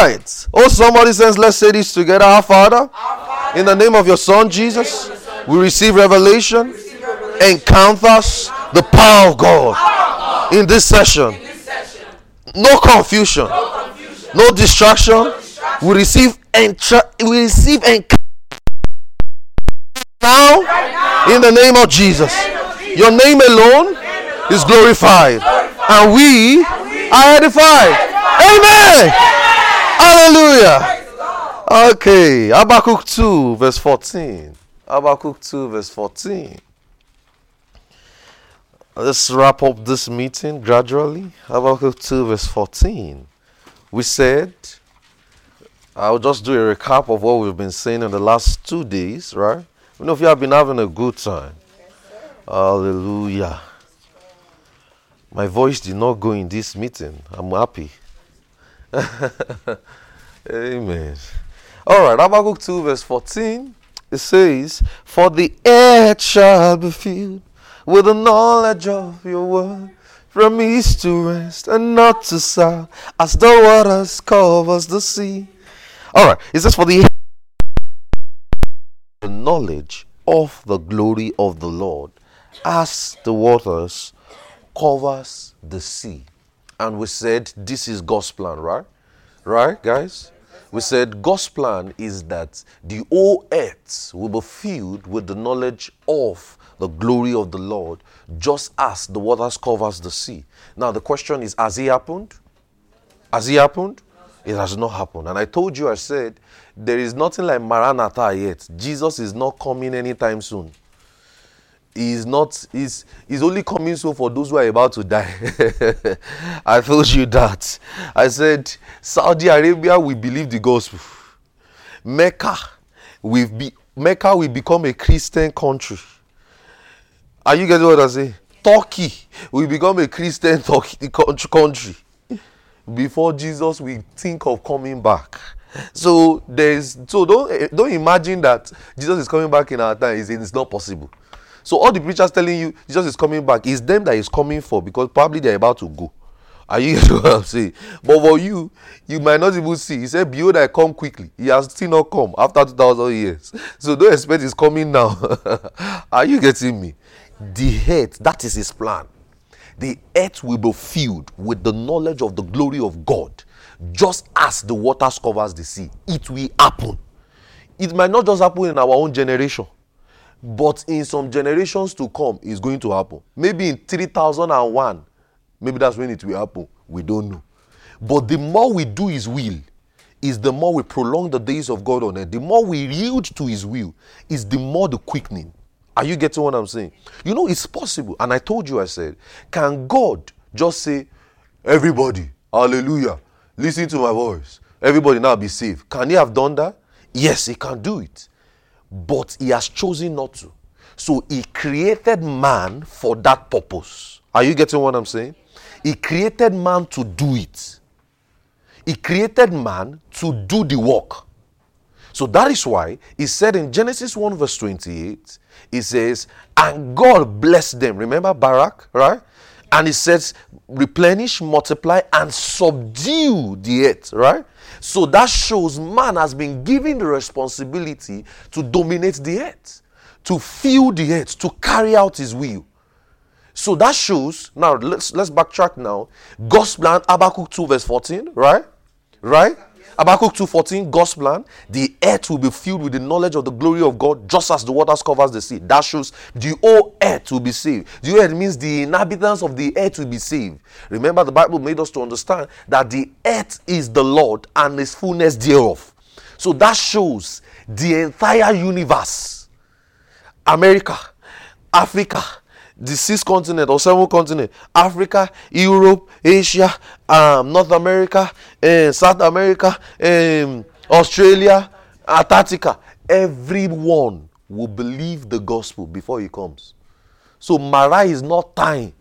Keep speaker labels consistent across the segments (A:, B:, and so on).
A: right. Oh, somebody says, let's say this together. Our Father, in the name of your Son Jesus, we receive revelation, encounters the power of God in this session. No confusion, no distraction. We receive entra- we receive encounter now in the name of Jesus. Your name alone is glorified, and we are edified. Amen. Hallelujah. Okay, Habakkuk 2, verse 14. Habakkuk 2, verse 14. Let's wrap up this meeting gradually. Habakkuk 2, verse 14. We said, I'll just do a recap of what we've been saying in the last two days, right? You know if you have been having a good time. Hallelujah. My voice did not go in this meeting. I'm happy. Amen. All right, Habakkuk 2, verse 14. It says, For the earth shall be filled with the knowledge of your word from east to west and not to south, as the waters covers the sea. All right, it says, For the the knowledge of the glory of the Lord, as the waters covers the sea. And we said this is God's plan, right? Right, guys? We said God's plan is that the whole earth will be filled with the knowledge of the glory of the Lord, just as the waters covers the sea. Now the question is, has it happened? Has it happened? It has not happened. And I told you, I said, there is nothing like Maranatha yet. Jesus is not coming anytime soon. Is not, he's, he's only coming so for those who are about to die. I told you that. I said, Saudi Arabia will believe the gospel. Mecca will be Mecca will become a Christian country. Are you getting what I say? Turkey will become a Christian Turkey country before Jesus will think of coming back. So there's so don't eh, don't imagine that Jesus is coming back in our time. It's not possible. So all the preachers telling you Jesus is coming back is them that is coming for because probably they're about to go. Are you getting what I'm saying? But for you, you might not even see. He said, Behold, I come quickly. He has still not come after 2,000 years. So don't expect he's coming now. Are you getting me? The earth, that is his plan. The earth will be filled with the knowledge of the glory of God, just as the waters covers the sea. It will happen. It might not just happen in our own generation, but in some generations to come, it's going to happen. Maybe in 3001, maybe that's when it will happen. We don't know. But the more we do his will, is the more we prolong the days of God on earth. The more we yield to his will, is the more the quickening. Are you getting what I'm saying? You know, it's possible. And I told you, I said, can God just say, everybody, hallelujah, listen to my voice, everybody now be saved? Can he have done that? Yes, he can do it. But he has chosen not to. So he created man for that purpose. Are you getting what I'm saying? He created man to do it. He created man to do the work. So that is why he said in Genesis 1, verse 28, he says, And God blessed them. Remember Barak, right? And he says, replenish, multiply, and subdue the earth, right? So that shows man has been given the responsibility to dominate the earth, to fill the earth, to carry out his will. So that shows, now let's let's backtrack now. God's plan, Habakkuk 2, verse 14, right? Right? Habakkuk 2.14, God's plan, the earth will be filled with the knowledge of the glory of God, just as the waters covers the sea. That shows the whole earth will be saved. The earth means the inhabitants of the earth will be saved. Remember, the Bible made us to understand that the earth is the Lord and his fullness thereof. So that shows the entire universe. America, Africa, the six continent or seven continent africa europe asia um, north america uh, south america um, australia antarctica everyone will believe the gospel before he comes. So mara is not time.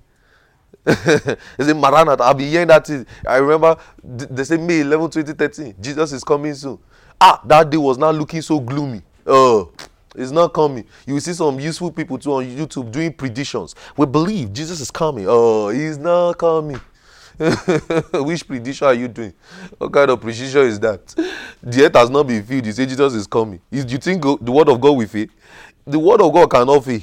A: They say maranatha i'll be hearing that i remember they say may 11 2013 jesus is coming soon. Ah that day was not looking so gloomy. Oh it's not coming. You will see some useful people too on YouTube doing predictions. We believe Jesus is coming. Oh, he's not coming. Which prediction are you doing? What kind of precision is that? The earth has not been filled. You say Jesus is coming. Is, do you think the word of God will fail? The word of God cannot fail.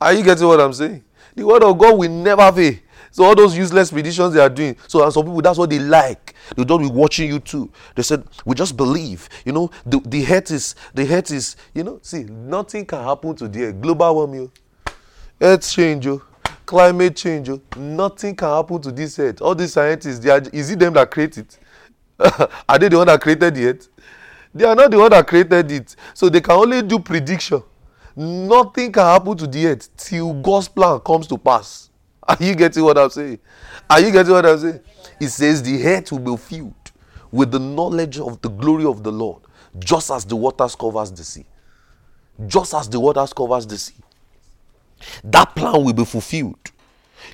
A: Are you getting what I'm saying? The word of God will never fail. So all those useless predictions they are doing. So uh, some people that's what they like. They don't be watching you too. They said we just believe. You know the the head is the head is you know see nothing can happen to the. Global warming, oh. earth change, oh. climate change. Oh. Nothing can happen to this earth. All these scientists, they are, is it them that create it? are they the one that created earth? They are not the one that created it. So they can only do prediction. Nothing can happen to the earth till God's plan comes to pass. Are you getting what I'm saying? Are you getting what I'm saying? It says the earth will be filled with the knowledge of the glory of the Lord, just as the waters covers the sea. Just as the waters covers the sea. That plan will be fulfilled.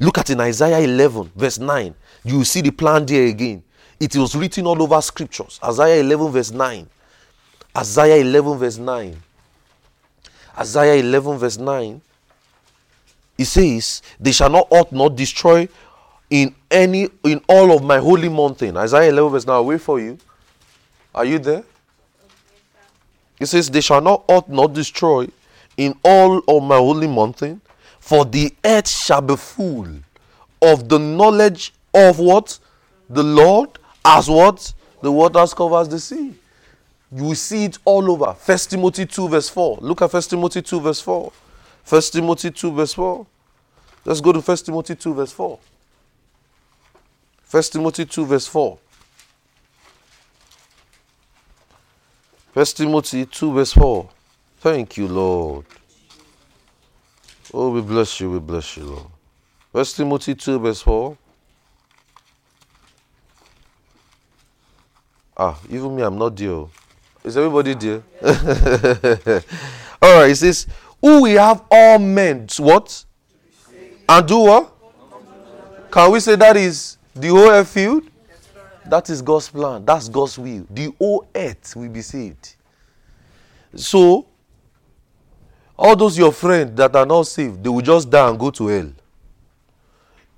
A: Look at in Isaiah 11, verse 9. You see the plan there again. It was written all over scriptures. Isaiah 11, verse 9. Isaiah 11, verse 9. Isaiah 11, verse 9. He says, They shall not ought not destroy in any in all of my holy mountain. Isaiah 11, verse 9. I'll wait for you. Are you there? He says, They shall not ought not destroy in all of my holy mountain, for the earth shall be full of the knowledge of what? The Lord, as what? The waters covers the sea. You see it all over. First Timothy 2, verse 4. Look at First Timothy 2, verse 4. First Timothy 2, verse 4. Let's go to First Timothy 2, verse 4. First Timothy 2, verse 4. First Timothy 2, verse 4. Thank you, Lord. Oh, we bless you, we bless you, Lord. First Timothy 2, verse 4. Ah, even me, I'm not there. Is everybody there? all right, it says, Who we have all men, what? And do what? Can we say that is the whole earth field? That is God's plan. That's God's will. The whole earth will be saved. So, all those your friends that are not saved, they will just die and go to hell.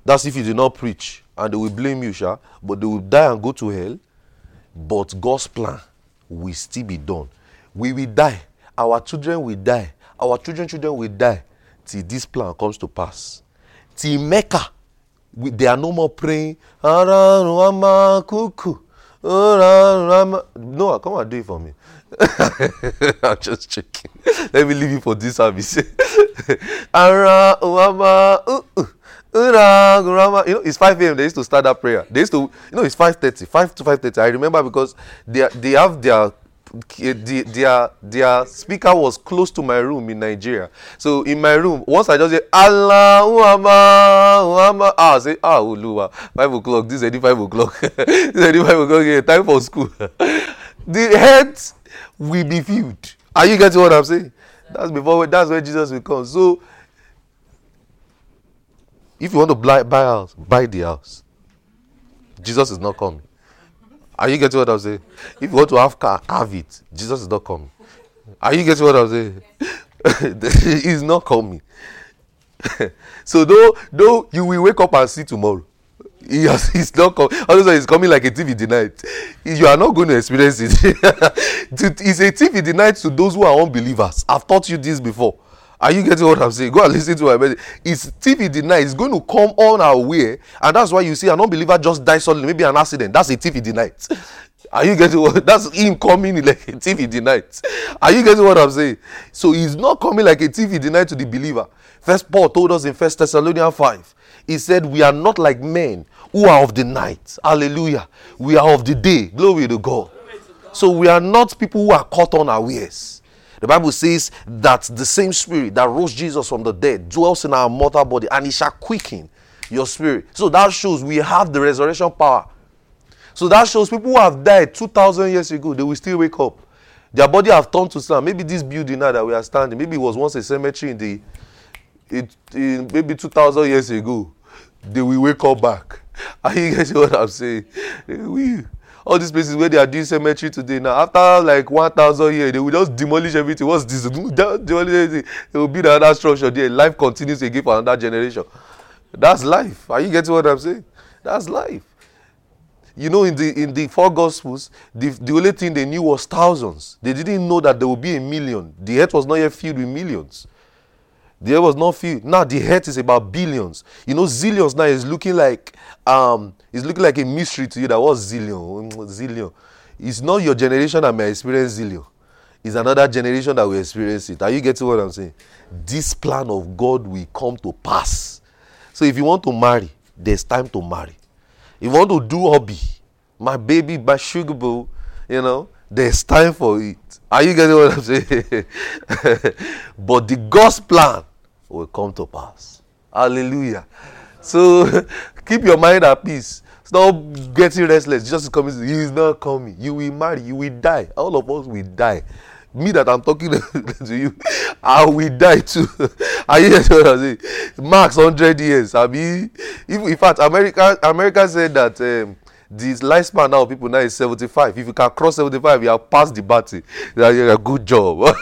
A: That's if you do not preach. And they will blame you, Sha. But they will die and go to hell. But God's plan will still be done. We will die. Our children will die. Our children children will die till this plan comes to pass. Till Mecca, we, they are no more praying. No, come and do it for me. I'm just checking. Let me leave you for this service. you know, it's 5 a.m. They used to start that prayer. They used to, you know, it's 5.30, 5 to 5.30. I remember because they, they have their their their speaker was close to my room in Nigeria. So in my room, once I just say Allah Muhammad, ah, I say ah Oluwa, five o'clock. This is five o'clock. this is five o'clock. Yeah, time for school. the head will be filled. Are you getting what I'm saying? That's before. That's where Jesus will come. So if you want to buy, buy house, buy the house. Jesus is not coming. Are you getting what I'm saying? If you want to have car, have it. Jesus is not coming. Are you getting what I'm saying? He's not coming. so though though you will wake up and see tomorrow. He has, he's not coming. Also, he's coming like a thief in. You are not going to experience it. it's a thief in to those who are unbelievers. I've taught you this before. Are you getting what I'm saying? Go and listen to my message. It's the night. It's going to come on our way, and that's why you see an unbeliever just die suddenly. Maybe an accident. That's a TV night. Are you getting what? That's him coming like a TV night. Are you getting what I'm saying? So he's not coming like a TV night to the believer. First Paul told us in First Thessalonians 5. He said, We are not like men who are of the night. Hallelujah. We are of the day. Glory to God. So we are not people who are caught on our ears. The Bible says that the same spirit that rose Jesus from the dead dwells in our mortal body and it shall quicken your spirit. So that shows we have the resurrection power. So that shows people who have died 2,000 years ago, they will still wake up. Their body have turned to sand. Maybe this building now that we are standing, maybe it was once a cemetery in the, it, in maybe 2,000 years ago. They will wake up back. Are you getting what I'm saying? We, all these places where they are doing cemetery today now after like one thousand years they will just demolish everything what's this demolish everything they will build another structure there life continues again for another generation that's life are you getting what i'm saying That's life. You know, in the in the four gospels, the, the only thing they knew was thousands. They didn't know that there would be a million. The earth was not yet filled with millions. The earth was not filled. Now the earth is about billions. You know, zillions now is looking like um it's looking like a mystery to you that was zillion. Zillion. It's not your generation that may experience zillion. It's another generation that will experience it. Are you getting what I'm saying? This plan of God will come to pass. So if you want to marry, there's time to marry. If you want to do hobby, my baby, my sugar boo, you know, there's time for it. Are you getting what I'm saying? but the God's plan will come to pass. Hallelujah. So keep your mind at peace. Stop getting restless. Jesus is coming. He is not coming. You will marry. You will die. All of us will die me that I'm talking to you, I will die too. Are you hearing what I'm saying? Max hundred years. I mean, if, in fact, America America said that um, the lifespan now of people now is seventy-five. If you can cross seventy-five, you have passed the battle. You're a good job.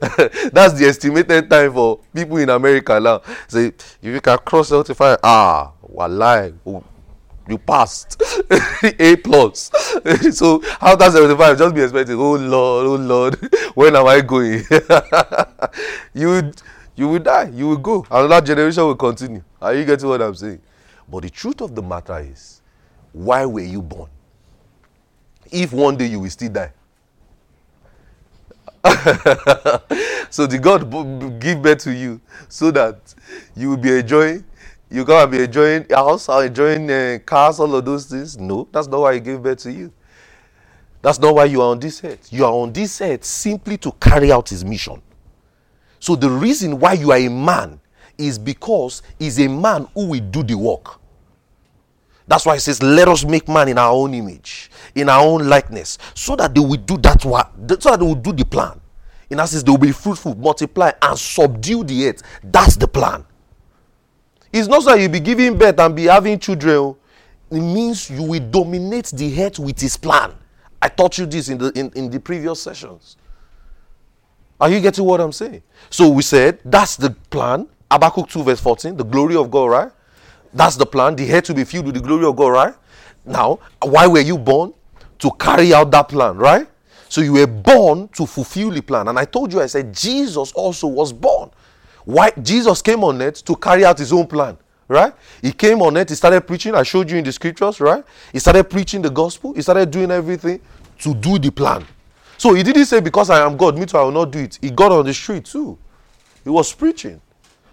A: That's the estimated time for people in America now. Say, if you can cross seventy-five, ah, wallahi you passed. A plus. So after 75 just be expecting oh lord oh lord when am i going? You you will die you will go. Another generation will continue. Are you getting what i'm saying? But the truth of the matter is why were you born? If one day you will still die so the god give birth to you so that you will be enjoying you gotta be enjoying house, enjoying uh, cars, all of those things. No, that's not why He gave birth to you. That's not why you are on this earth. You are on this earth simply to carry out His mission. So the reason why you are a man is because He's a man who will do the work. That's why He says, "Let us make man in our own image, in our own likeness, so that they will do that work, so that they will do the plan." In essence, they will be fruitful, multiply, and subdue the earth. That's the plan. It's not so that you'll be giving birth and be having children. Oh. It means you will dominate the earth with his plan. I taught you this in the in, in the previous sessions. Are you getting what I'm saying? So we said that's the plan. Habakkuk 2, verse 14, the glory of God, right? That's the plan. The head to be filled with the glory of God, right? Now, why were you born? To carry out that plan, right? So you were born to fulfill the plan. And I told you, I said, Jesus also was born why Jesus came on earth to carry out his own plan, right? He came on earth, he started preaching. I showed you in the scriptures, right? He started preaching the gospel, he started doing everything to do the plan. So he didn't say, Because I am God, me too, I will not do it. He got on the street too. He was preaching.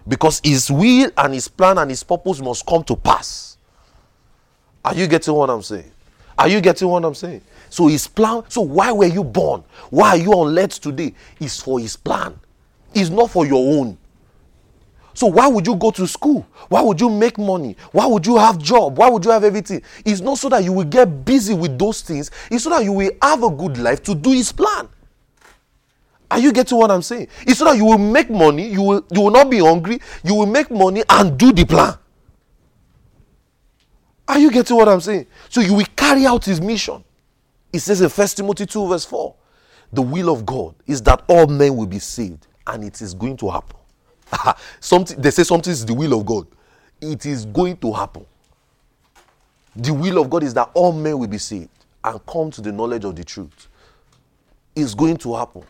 A: Because his will and his plan and his purpose must come to pass. Are you getting what I'm saying? Are you getting what I'm saying? So his plan, so why were you born? Why are you on earth today? Is for his plan. It's not for your own. So why would you go to school? Why would you make money? Why would you have job? Why would you have everything? It's not so that you will get busy with those things. It's so that you will have a good life to do his plan. Are you getting what I'm saying? It's so that you will make money, you will you will not be hungry, you will make money and do the plan. Are you getting what I'm saying? So you will carry out his mission. It says in 1 Timothy 2, verse 4 the will of God is that all men will be saved, and it is going to happen. something they say something is the will of God. It is going to happen. The will of God is that all men will be saved and come to the knowledge of the truth. It's going to happen.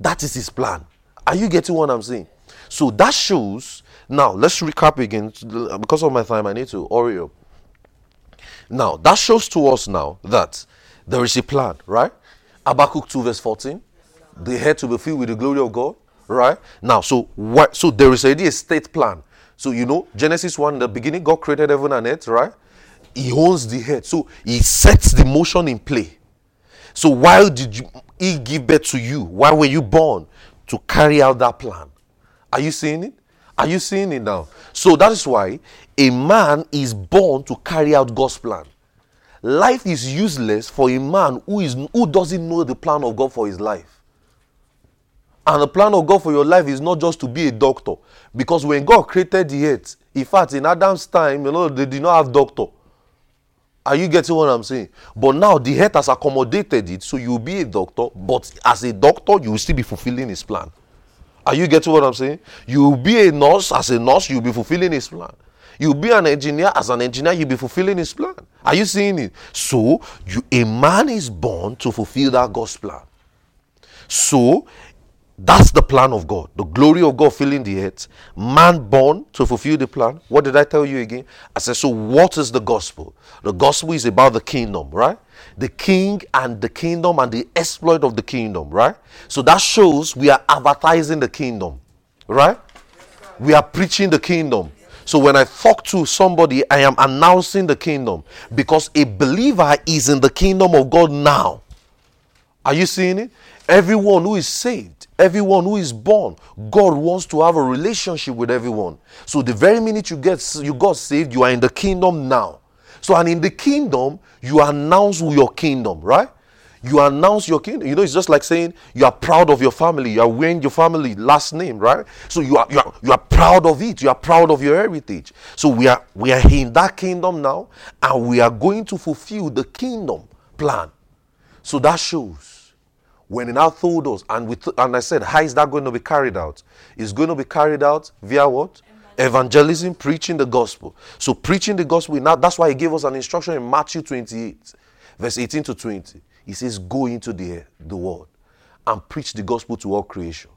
A: That is his plan. Are you getting what I'm saying? So that shows. Now let's recap again. Because of my time, I need to up. Now that shows to us now that there is a plan, right? Habakkuk 2 verse 14. The head to be filled with the glory of God right now so what so there is already a state plan so you know genesis 1 the beginning god created heaven and earth right he owns the head so he sets the motion in play so why did you, he give birth to you. Why were you born? To carry out that plan. Are you seeing it? Are you seeing it now? So that is why a man is born to carry out god's plan. Life is useless for a man who is who doesn't know the plan of god for his life. And the plan of God for your life is not just to be a doctor. Because when God created the earth, in fact, in Adam's time, you know, they did not have doctor. Are you getting what I'm saying? But now the earth has accommodated it, so you'll be a doctor, but as a doctor, you will still be fulfilling his plan. Are you getting what I'm saying? You will be a nurse, as a nurse, you'll be fulfilling his plan. You'll be an engineer. As an engineer, you'll be fulfilling his plan. Are you seeing it? So, you, a man is born to fulfill that God's plan. So, that's the plan of God. The glory of God filling the earth. Man born to fulfill the plan. What did I tell you again? I said, so what is the gospel? The gospel is about the kingdom, right? The king and the kingdom and the exploit of the kingdom, right? So that shows we are advertising the kingdom, right? We are preaching the kingdom. So when I talk to somebody, I am announcing the kingdom because a believer is in the kingdom of God now. Are you seeing it? Everyone who is saved, everyone who is born, God wants to have a relationship with everyone. So the very minute you get you got saved, you are in the kingdom now. So and in the kingdom, you announce your kingdom, right? You announce your kingdom. You know, it's just like saying you are proud of your family. You are wearing your family last name, right? So you are you are you are proud of it. You are proud of your heritage. So we are we are in that kingdom now, and we are going to fulfill the kingdom plan. So that shows when he now told us, and we th- and I said, how is that going to be carried out? It's going to be carried out via what? Evangelism, preaching the gospel. So preaching the gospel, now that's why he gave us an instruction in Matthew 28, verse 18 to 20. He says, Go into the, the world and preach the gospel to all creation.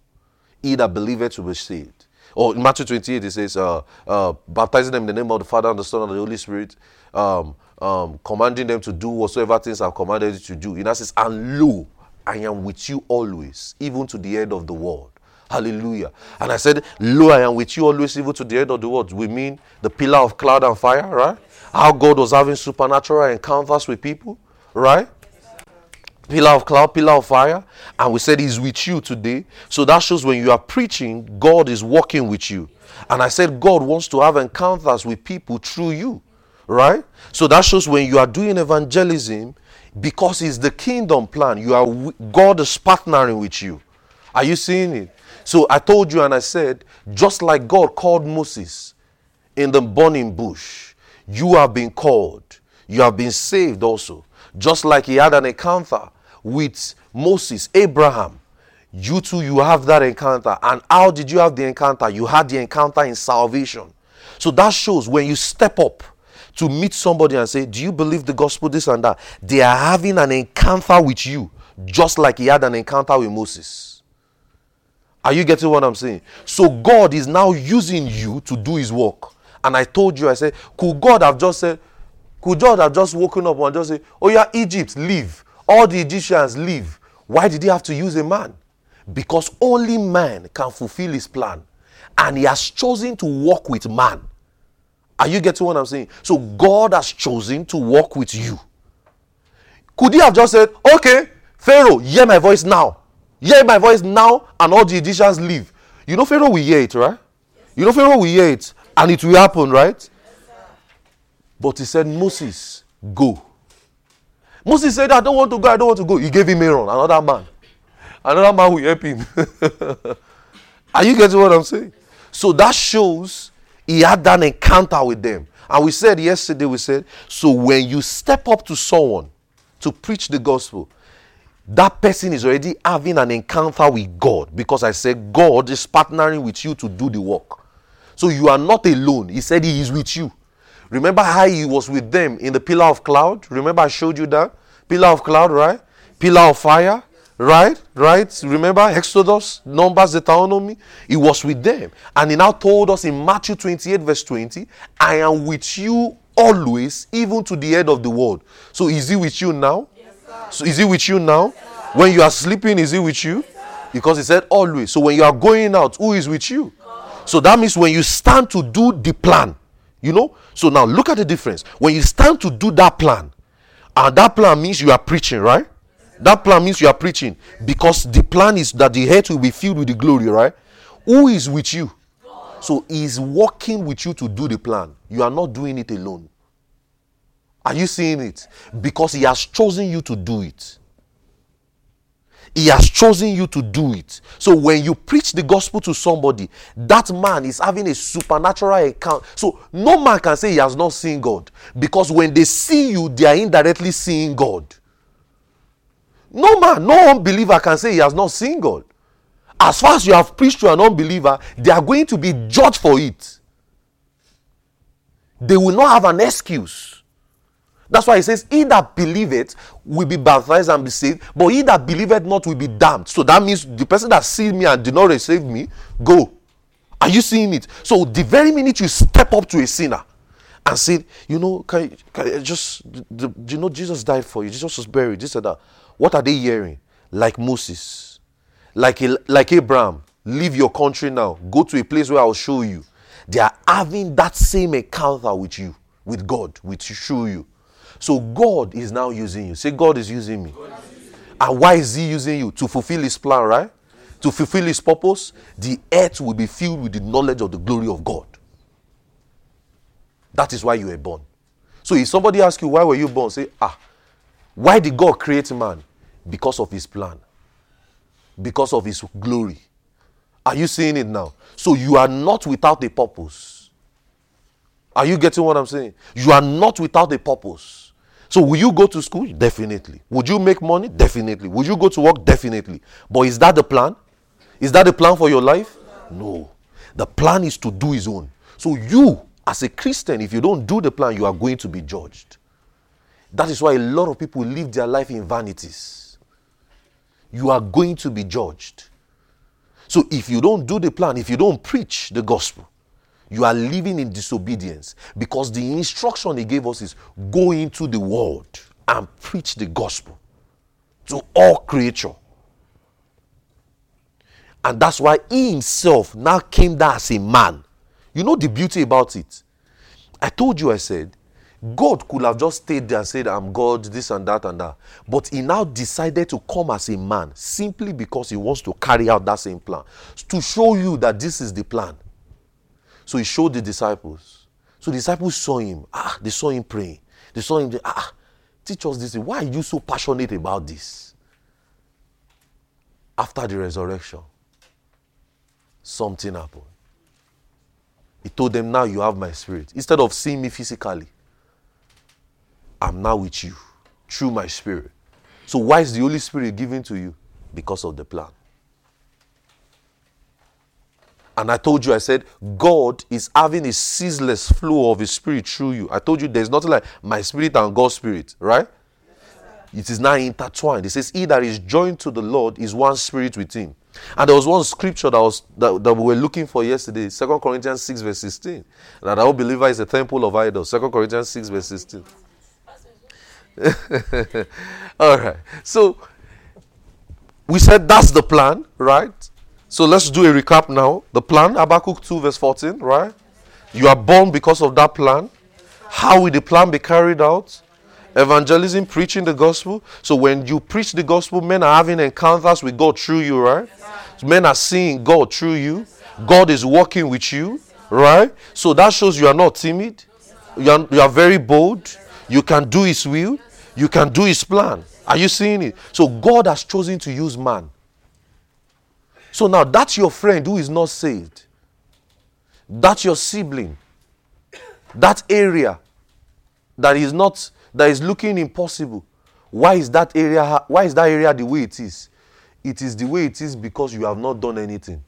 A: He that believeth will be saved. Or in Matthew 28, he says, uh, uh, baptizing them in the name of the Father and the Son and the Holy Spirit, um, um, commanding them to do whatsoever things I've commanded you to do. He now says, And lo, I am with you always, even to the end of the world. Hallelujah. And I said, Lo, I am with you always, even to the end of the world. We mean the pillar of cloud and fire, right? How God was having supernatural encounters with people, right? Pillar of cloud, pillar of fire. And we said He's with you today. So that shows when you are preaching, God is walking with you. And I said, God wants to have encounters with people through you, right? So that shows when you are doing evangelism, because it's the kingdom plan. You are God is partnering with you. Are you seeing it? So I told you and I said, just like God called Moses in the burning bush, you have been called. You have been saved also. Just like he had an encounter with Moses, Abraham. You too, you have that encounter. And how did you have the encounter? You had the encounter in salvation. So that shows when you step up to meet somebody and say, Do you believe the gospel, this and that? They are having an encounter with you, just like he had an encounter with Moses. Are you getting what I'm saying? So God is now using you to do his work. And I told you, I said, could God have just said, could God have just woken up and just say, Oh yeah, Egypt, leave. All the Egyptians leave. Why did he have to use a man? Because only man can fulfill his plan. And he has chosen to work with man. Are you getting what I'm saying? So God has chosen to walk with you. Could he have just said, okay, Pharaoh, hear my voice now. Hear my voice now, and all the Egyptians leave. You know, Pharaoh will hear it, right? You know, Pharaoh will hear it, and it will happen, right? But he said, Moses, go. Moses said, I don't want to go, I don't want to go. He gave him Aaron, another man. Another man will help him. Are you getting what I'm saying? So that shows he had that encounter with them. And we said yesterday, we said, so when you step up to someone to preach the gospel, that person is already having an encounter with God because I said God is partnering with you to do the work. So you are not alone. He said He is with you. Remember how He was with them in the pillar of cloud? Remember I showed you that? Pillar of cloud, right? Pillar of fire. Right? Right? Remember Exodus, Numbers, Deuteronomy? He was with them. And he now told us in Matthew 28, verse 20, I am with you always, even to the end of the world. So is he with you now? Yes, so is he with you now? Yes, when you are sleeping, is he with you? Because he said always. So when you are going out, who is with you? So that means when you stand to do the plan, you know? So now look at the difference. When you stand to do that plan, and that plan means you are preaching, right? That plan means you are preaching because the plan is that the head will be filled with the glory, right? Who is with you? So he's working with you to do the plan. You are not doing it alone. Are you seeing it? Because he has chosen you to do it. He has chosen you to do it. So when you preach the gospel to somebody, that man is having a supernatural account. So no man can say he has not seen God. Because when they see you, they are indirectly seeing God. No man, no unbeliever can say he has not seen God. As far as you have preached to an unbeliever, they are going to be judged for it. they will not have an excuse. That's why he says, He that believeth will be baptized and be saved, but he that believeth not will be damned. So that means the person that sees me and did not receive me, go. Are you seeing it? So the very minute you step up to a sinner and say, you know, can, can just, the, you know, Jesus died for you, Jesus was buried, this and that. What are they hearing? Like Moses, like, like Abraham, leave your country now, go to a place where I'll show you. They are having that same encounter with you, with God, which show you. So God is now using you. Say, God is using me. And why is He using you? To fulfill His plan, right? To fulfill His purpose. The earth will be filled with the knowledge of the glory of God. That is why you were born. So if somebody asks you, why were you born? Say, ah, why did God create man? Because of His plan, because of His glory. Are you seeing it now? So you are not without a purpose. Are you getting what I'm saying? You are not without a purpose. So will you go to school? Definitely. Would you make money? Definitely. Would you go to work? Definitely. But is that the plan? Is that the plan for your life? No. The plan is to do his own. So you, as a Christian, if you don't do the plan, you are going to be judged. That is why a lot of people live their life in vanities. You are going to be judged. So if you don't do the plan, if you don't preach the gospel, you are living in disobedience because the instruction he gave us is go into the world and preach the gospel to all creature. And that's why he himself now came down as a man. You know the beauty about it? I told you, I said, God could have just stayed there and said, I'm God, this and that and that. But he now decided to come as a man simply because he wants to carry out that same plan. To show you that this is the plan. So he showed the disciples. So the disciples saw him. Ah, they saw him praying. They saw him. ah, teach us this. Why are you so passionate about this? After the resurrection, something happened. He told them, Now you have my spirit. Instead of seeing me physically, I'm now with you through my spirit. So, why is the Holy Spirit given to you? Because of the plan. And I told you, I said, God is having a ceaseless flow of His Spirit through you. I told you there's nothing like my spirit and God's spirit, right? It is now intertwined. It says, He that is joined to the Lord is one spirit with Him. And there was one scripture that was that, that we were looking for yesterday, Second Corinthians 6, verse 16. That our believer is a temple of idols. Second Corinthians 6, verse 16. All right. So we said that's the plan, right? So let's do a recap now. The plan, Habakkuk 2, verse 14, right? You are born because of that plan. How will the plan be carried out? Evangelism, preaching the gospel. So when you preach the gospel, men are having encounters with God through you, right? So men are seeing God through you. God is working with you, right? So that shows you are not timid. You are, you are very bold. You can do His will. You can do His plan. Are you seeing it? So God has chosen to use man so now that's your friend who is not saved. That's your sibling. That area that is not that is looking impossible. Why is that area why is that area the way it is? It is the way it is because you have not done anything.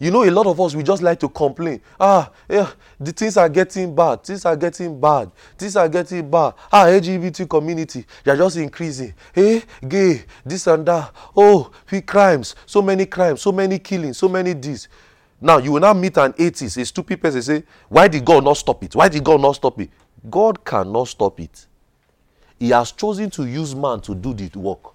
A: You know, a lot of us, we just like to complain. Ah, yeah, the things are getting bad. Things are getting bad. Things are getting bad. Ah, LGBT community, they are just increasing. Hey, gay, this and that. Oh, we crimes, so many crimes, so many killings, so many this. Now, you will now meet an atheist, a stupid person, say, Why did God not stop it? Why did God not stop it? God cannot stop it. He has chosen to use man to do the work.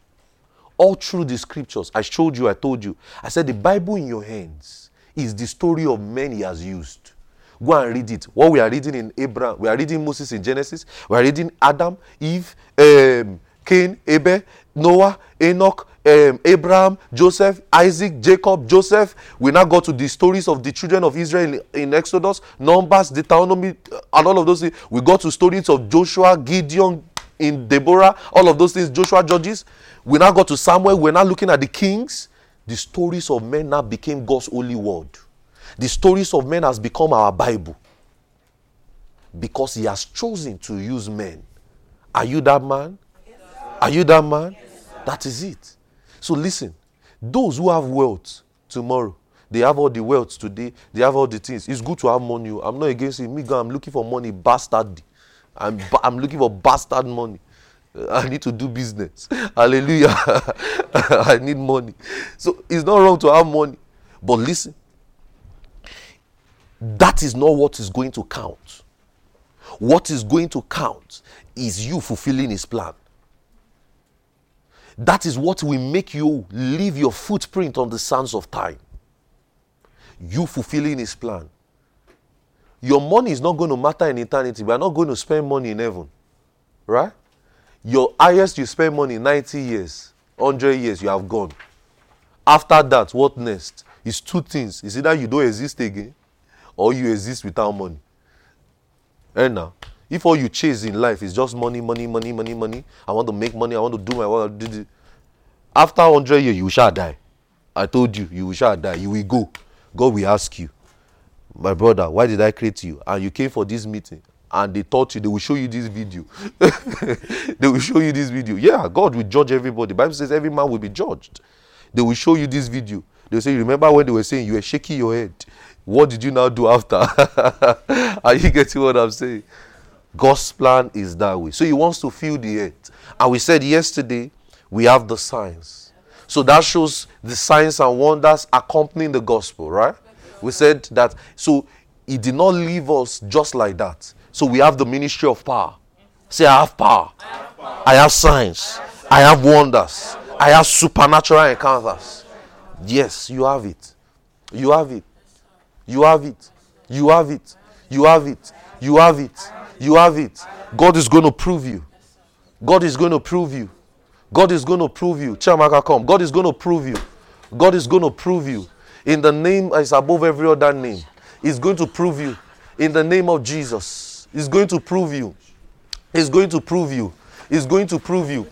A: All through the scriptures, I showed you, I told you. I said, The Bible in your hands is the story of men he has used. Go and read it. What we are reading in Abraham, we are reading Moses in Genesis, we are reading Adam, Eve, um, Cain, Abel, Noah, Enoch, um, Abraham, Joseph, Isaac, Jacob, Joseph. We now go to the stories of the children of Israel in, Exodus, Numbers, Deuteronomy, uh, and all of those things. We go to stories of Joshua, Gideon, in Deborah, all of those things, Joshua, Judges. We now go to Samuel. We're now looking at the kings the stories of men now became God's holy word. The stories of men has become our Bible. Because he has chosen to use men. Are you that man? Yes, Are you that man? Yes, that is it. So listen, those who have wealth tomorrow, They have all the wealth today. They have all the things. It's good to have money. I'm not against it. Me, God, I'm looking for money, bastard. I'm, I'm looking for bastard money. I need to do business. Hallelujah. I need money. So it's not wrong to have money. But listen, that is not what is going to count. What is going to count is you fulfilling his plan. That is what will make you leave your footprint on the sands of time. You fulfilling his plan. Your money is not going to matter in eternity. We are not going to spend money in heaven. Right? Your highest you spend money 90 years, 100 years, you have gone. After that, what next? It's two things. It's either you don't exist again or you exist without money. And now, if all you chase in life is just money, money, money, money, money, I want to make money, I want to do my work. After 100 years, you shall die. I told you, you shall die. You will go. God will ask you, my brother, why did I create you? And you came for this meeting. And they taught you, they will show you this video. they will show you this video. Yeah, God will judge everybody. The Bible says every man will be judged. They will show you this video. They will say, Remember when they were saying you were shaking your head? What did you now do after? Are you getting what I'm saying? God's plan is that way. So He wants to fill the earth. And we said yesterday, we have the signs. So that shows the signs and wonders accompanying the gospel, right? We said that. So He did not leave us just like that. So we have the ministry of power. Say, I have power. I have, power. I have signs. I have, wonders. I have supernatural encounters. Yes, you have it. You have it. You have it. You have it. You have it. You have it. You have it. God is going to prove you. God is going to prove you. God is going to prove you. Chamaka, come. God is going to prove you. God is going to prove you. In the name is above every other name. He's going to prove you. In the name of Jesus. He's going to prove you. He's going to prove you. He's going to prove you.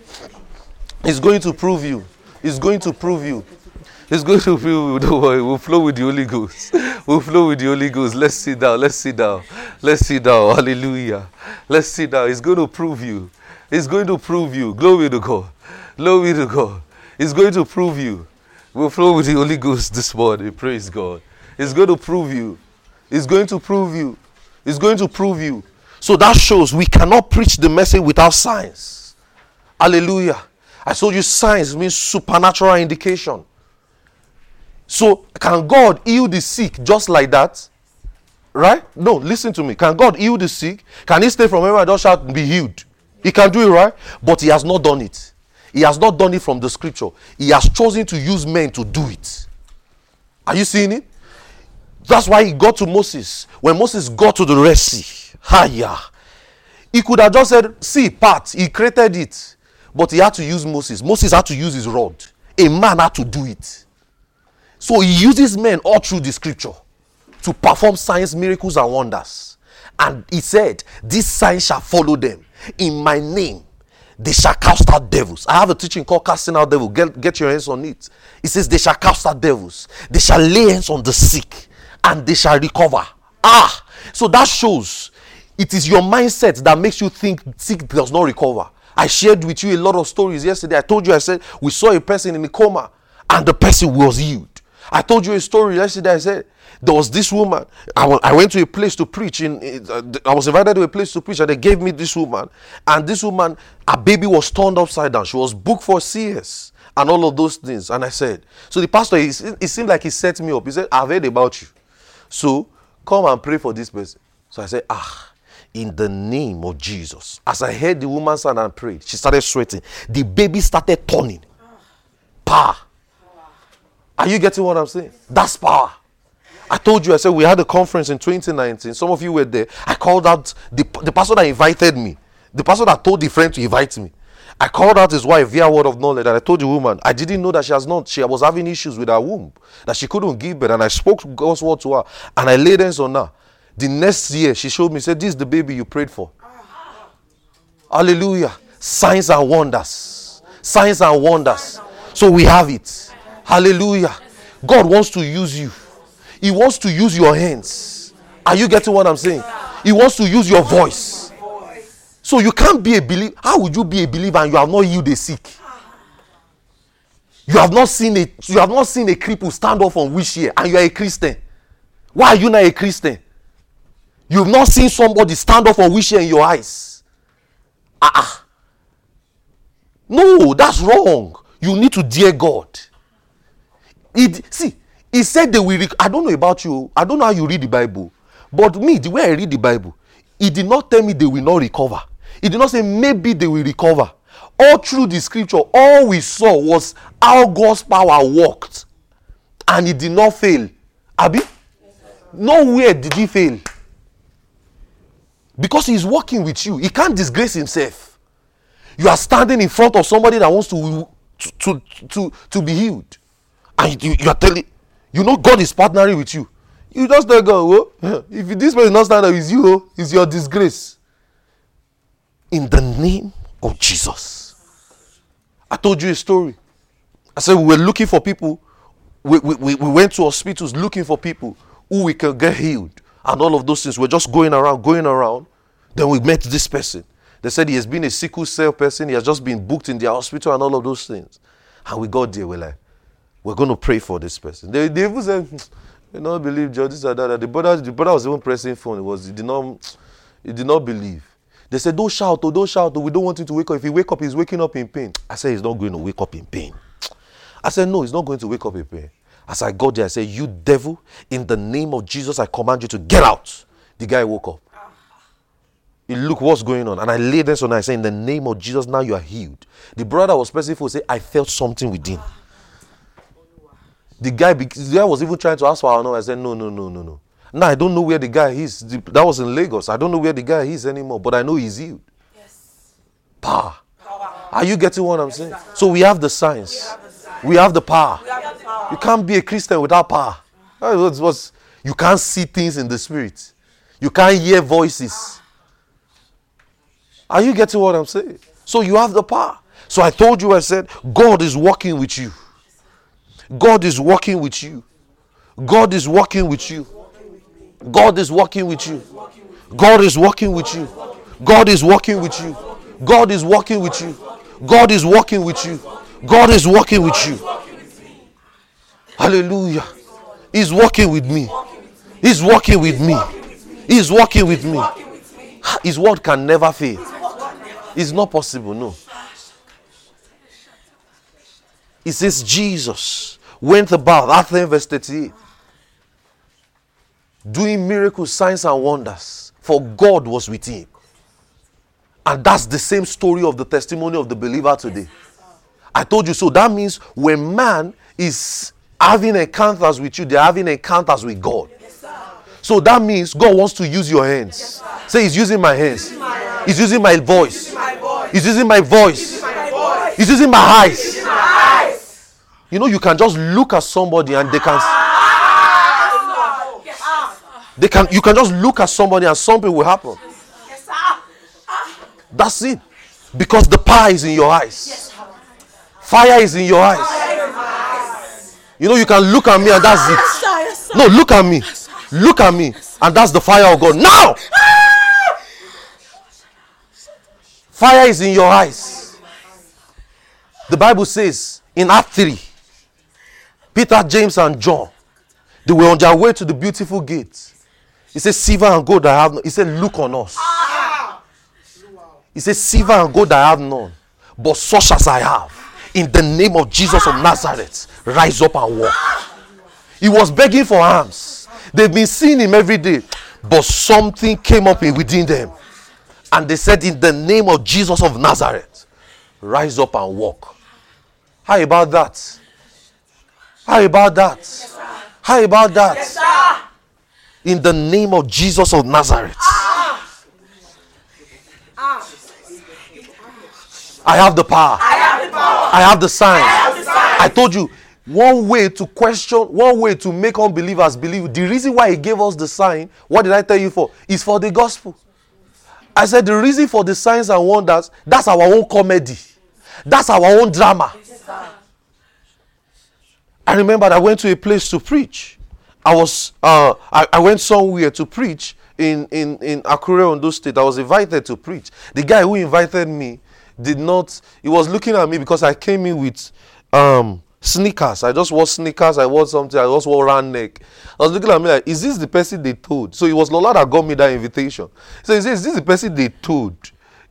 A: He's going to prove you. He's going to prove you. He's going to prove you. Don't worry. We'll flow with the Holy Ghost. We'll flow with the Holy Ghost. Let's sit down. Let's sit down. Let's sit down. Hallelujah. Let's sit down. He's going to prove you. He's going to prove you. Glory to God. Glory to God. He's going to prove you. We'll flow with the Holy Ghost this morning. Praise God. He's going to prove you. He's going to prove you. He's going to prove you. So that shows we cannot preach the message without signs. Hallelujah. I told you signs means supernatural indication. So, can God heal the sick just like that? Right? No, listen to me. Can God heal the sick? Can He stay from everywhere and just shout, be healed? He can do it, right? But He has not done it. He has not done it from the scripture. He has chosen to use men to do it. Are you seeing it? That's why he got to Moses. When Moses got to the Red Sea, hiya, he could have just said, See, part, he created it. But he had to use Moses. Moses had to use his rod. A man had to do it. So he uses men all through the scripture to perform signs, miracles, and wonders. And he said, These signs shall follow them. In my name, they shall cast out devils. I have a teaching called Casting Out Devils. Get, get your hands on it. It says, They shall cast out devils. They shall lay hands on the sick and they shall recover. Ah, so that shows it is your mindset that makes you think sick does not recover. I shared with you a lot of stories yesterday. I told you, I said, we saw a person in a coma and the person was healed. I told you a story yesterday. I said there was this woman. I, went to a place to preach. In, uh, I was invited to a place to preach, and they gave me this woman. And this woman, a baby was turned upside down. She was booked for CS and all of those things. And I said, so the pastor, he, it seemed like he set me up. He said, I've heard about you. So come and pray for this person. So I said, ah, in the name of Jesus. As I heard the woman stand and prayed, she started sweating. The baby started turning. Power. Are you getting what I'm saying? That's power. I told you, I said we had a conference in 2019. Some of you were there. I called out the, the person that invited me, the person that told the friend to invite me. I called out his wife via word of knowledge, and I told the woman I didn't know that she has not. She was having issues with her womb, that she couldn't give birth, and I spoke God's word to her, and I laid hands on her. The next year, she showed me, said, "This is the baby you prayed for." Hallelujah! Signs and wonders, signs and wonders. So we have it. Hallelujah. God wants to use you. He wants to use your hands. Are you getting what I'm saying? He wants to use your voice. So you can't be a believer. How would you be a believer and you have not healed the sick? You have not seen a you have not seen a cripple stand up on which year, and you are a Christian. Why are you not a Christian? You've not seen somebody stand up which year in your eyes. Ah, ah. No, that's wrong. You need to dear God. It see, he said they will. Rec- I don't know about you. I don't know how you read the Bible, but me, the way I read the Bible, he did not tell me they will not recover. He did not say maybe they will recover. All through the scripture, all we saw was how God's power worked, and it did not fail. Abi, nowhere did he fail. Because he's working with you, he can't disgrace himself. You are standing in front of somebody that wants to to to to, be healed, and you, you are telling, you know, God is partnering with you. You just tell God, oh, if this person not stand up with you, oh, it's your disgrace. In the name of Jesus. I told you a story. I said we were looking for people. We, we we went to hospitals looking for people who we can get healed and all of those things. We're just going around, going around. Then we met this person. They said he has been a sickle cell person. He has just been booked in the hospital and all of those things. And we got there. We're like, we're going to pray for this person. They, they even said, hmm, you don't believe this or that. The brother, the brother was even pressing phone. It was, he did not, he did not believe. They said, don't shout, oh, don't shout, oh, we don't want him to wake up. If he wake up, he's waking up in pain. I said, he's not going to wake up in pain. I said, no, he's not going to wake up in pain. As I got there, I said, you devil, in the name of Jesus, I command you to get out. The guy woke up. He looked what's going on. And I laid this on I said, in the name of Jesus, now you are healed. The brother was specific, say, I felt something within. The guy, the guy was even trying to ask for our number. I said, no, no, no, no, no. Now I don't know where the guy is. That was in Lagos. I don't know where the guy is anymore, but I know he's healed. Yes. Power. Are you getting what I'm saying? So we have the signs. We have the power. You can't be a Christian without power. That was- was- you can't see things in the spirit. You can't hear voices. Are you getting what I'm saying? So you have the power. So I told you, I said, God is working with you. God is working with you. God is working with you. God is working with you. God is working with you. God is working with you. God is working with you. God is working with you. God is working with you. Hallelujah. He's working with me. He's working with me. He's working with me. His word can never fail. It's not possible, no. It says Jesus went about, Acts 10 verse 38, doing miracles, signs, and wonders, for God was with him. And that's the same story of the testimony of the believer today. I told you so. That means when man is having encounters with you, they're having encounters with God. So that means God wants to use your hands. Say, He's using my hands. He's using my voice. He's using my voice. He's using my eyes. You know, you can just look at somebody and they can. They can. You can just look at somebody and something will happen. That's it. Because the power is in your eyes. Fire is in your eyes. You know, you can look at me and that's it. No, look at me. Look at me. And that's the fire of God. Now! Fire is in your eyes. The Bible says in Act 3, Peter, James, and John, they were on their way to the beautiful gate. He said, Silver and gold I have. no-" He said, Look on us. He said, Silver and gold I have none, but such as I have. In the name of Jesus of Nazareth, rise up and walk. He was begging for alms. They've been seeing him every day, but something came up in- within them. And they said, In the name of Jesus of Nazareth, rise up and walk. How about that? How about that? How about that? In the name of Jesus of Nazareth. Ah. I have the power. I have the signs. I told you one way to question, one way to make unbelievers believe. The reason why he gave us the sign, what did I tell you for? Is for the gospel. I said the reason for the signs and wonders, that's our own comedy. That's our own drama. I remember I went to a place to preach. I was uh, I, I went somewhere to preach in in in Akure, Ondo State. I was invited to preach. The guy who invited me did not. He was looking at me because I came in with um, Sneakers. I just wore sneakers. I wore something. I just wore round neck. I was looking at me like, is this the person they told? So it was Lola that got me that invitation. So he said, is this the person they told?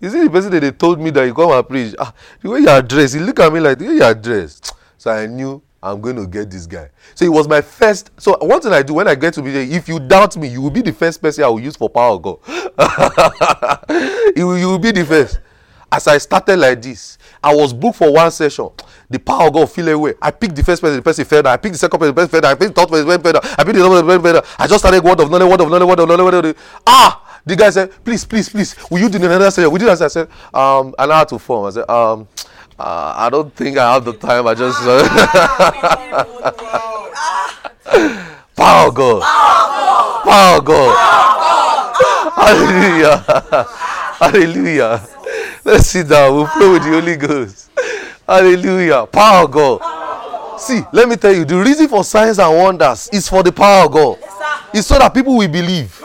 A: Is this the person that they told me that you come and preach? Ah, the way you are dressed, he looked at me like the way you are dressed. So I knew I'm going to get this guy. So it was my first. So one thing I do when I get to be there, if you doubt me, you will be the first person I will use for power God. you will be the first. As I started like this, I was booked for one session. The power of God fell away. I picked the first person, the person fell down. I picked the second person, the person fell down. I picked the third person, the person fell down. I picked the third person, fell down. I just started word of knowledge, word of knowledge, word of knowledge, word of knowledge. Ah! The guy said, please, please, please, will you do another session? We did that. I said, um, an hour to form. I said, um, uh, I don't think I have the time. I just. Uh, power of God. Power of God. Hallelujah. Hallelujah. Let's sit down. We'll pray with the Holy Ghost. Hallelujah. Power of God. See, let me tell you, the reason for signs and wonders is for the power of God. It's so that people will believe.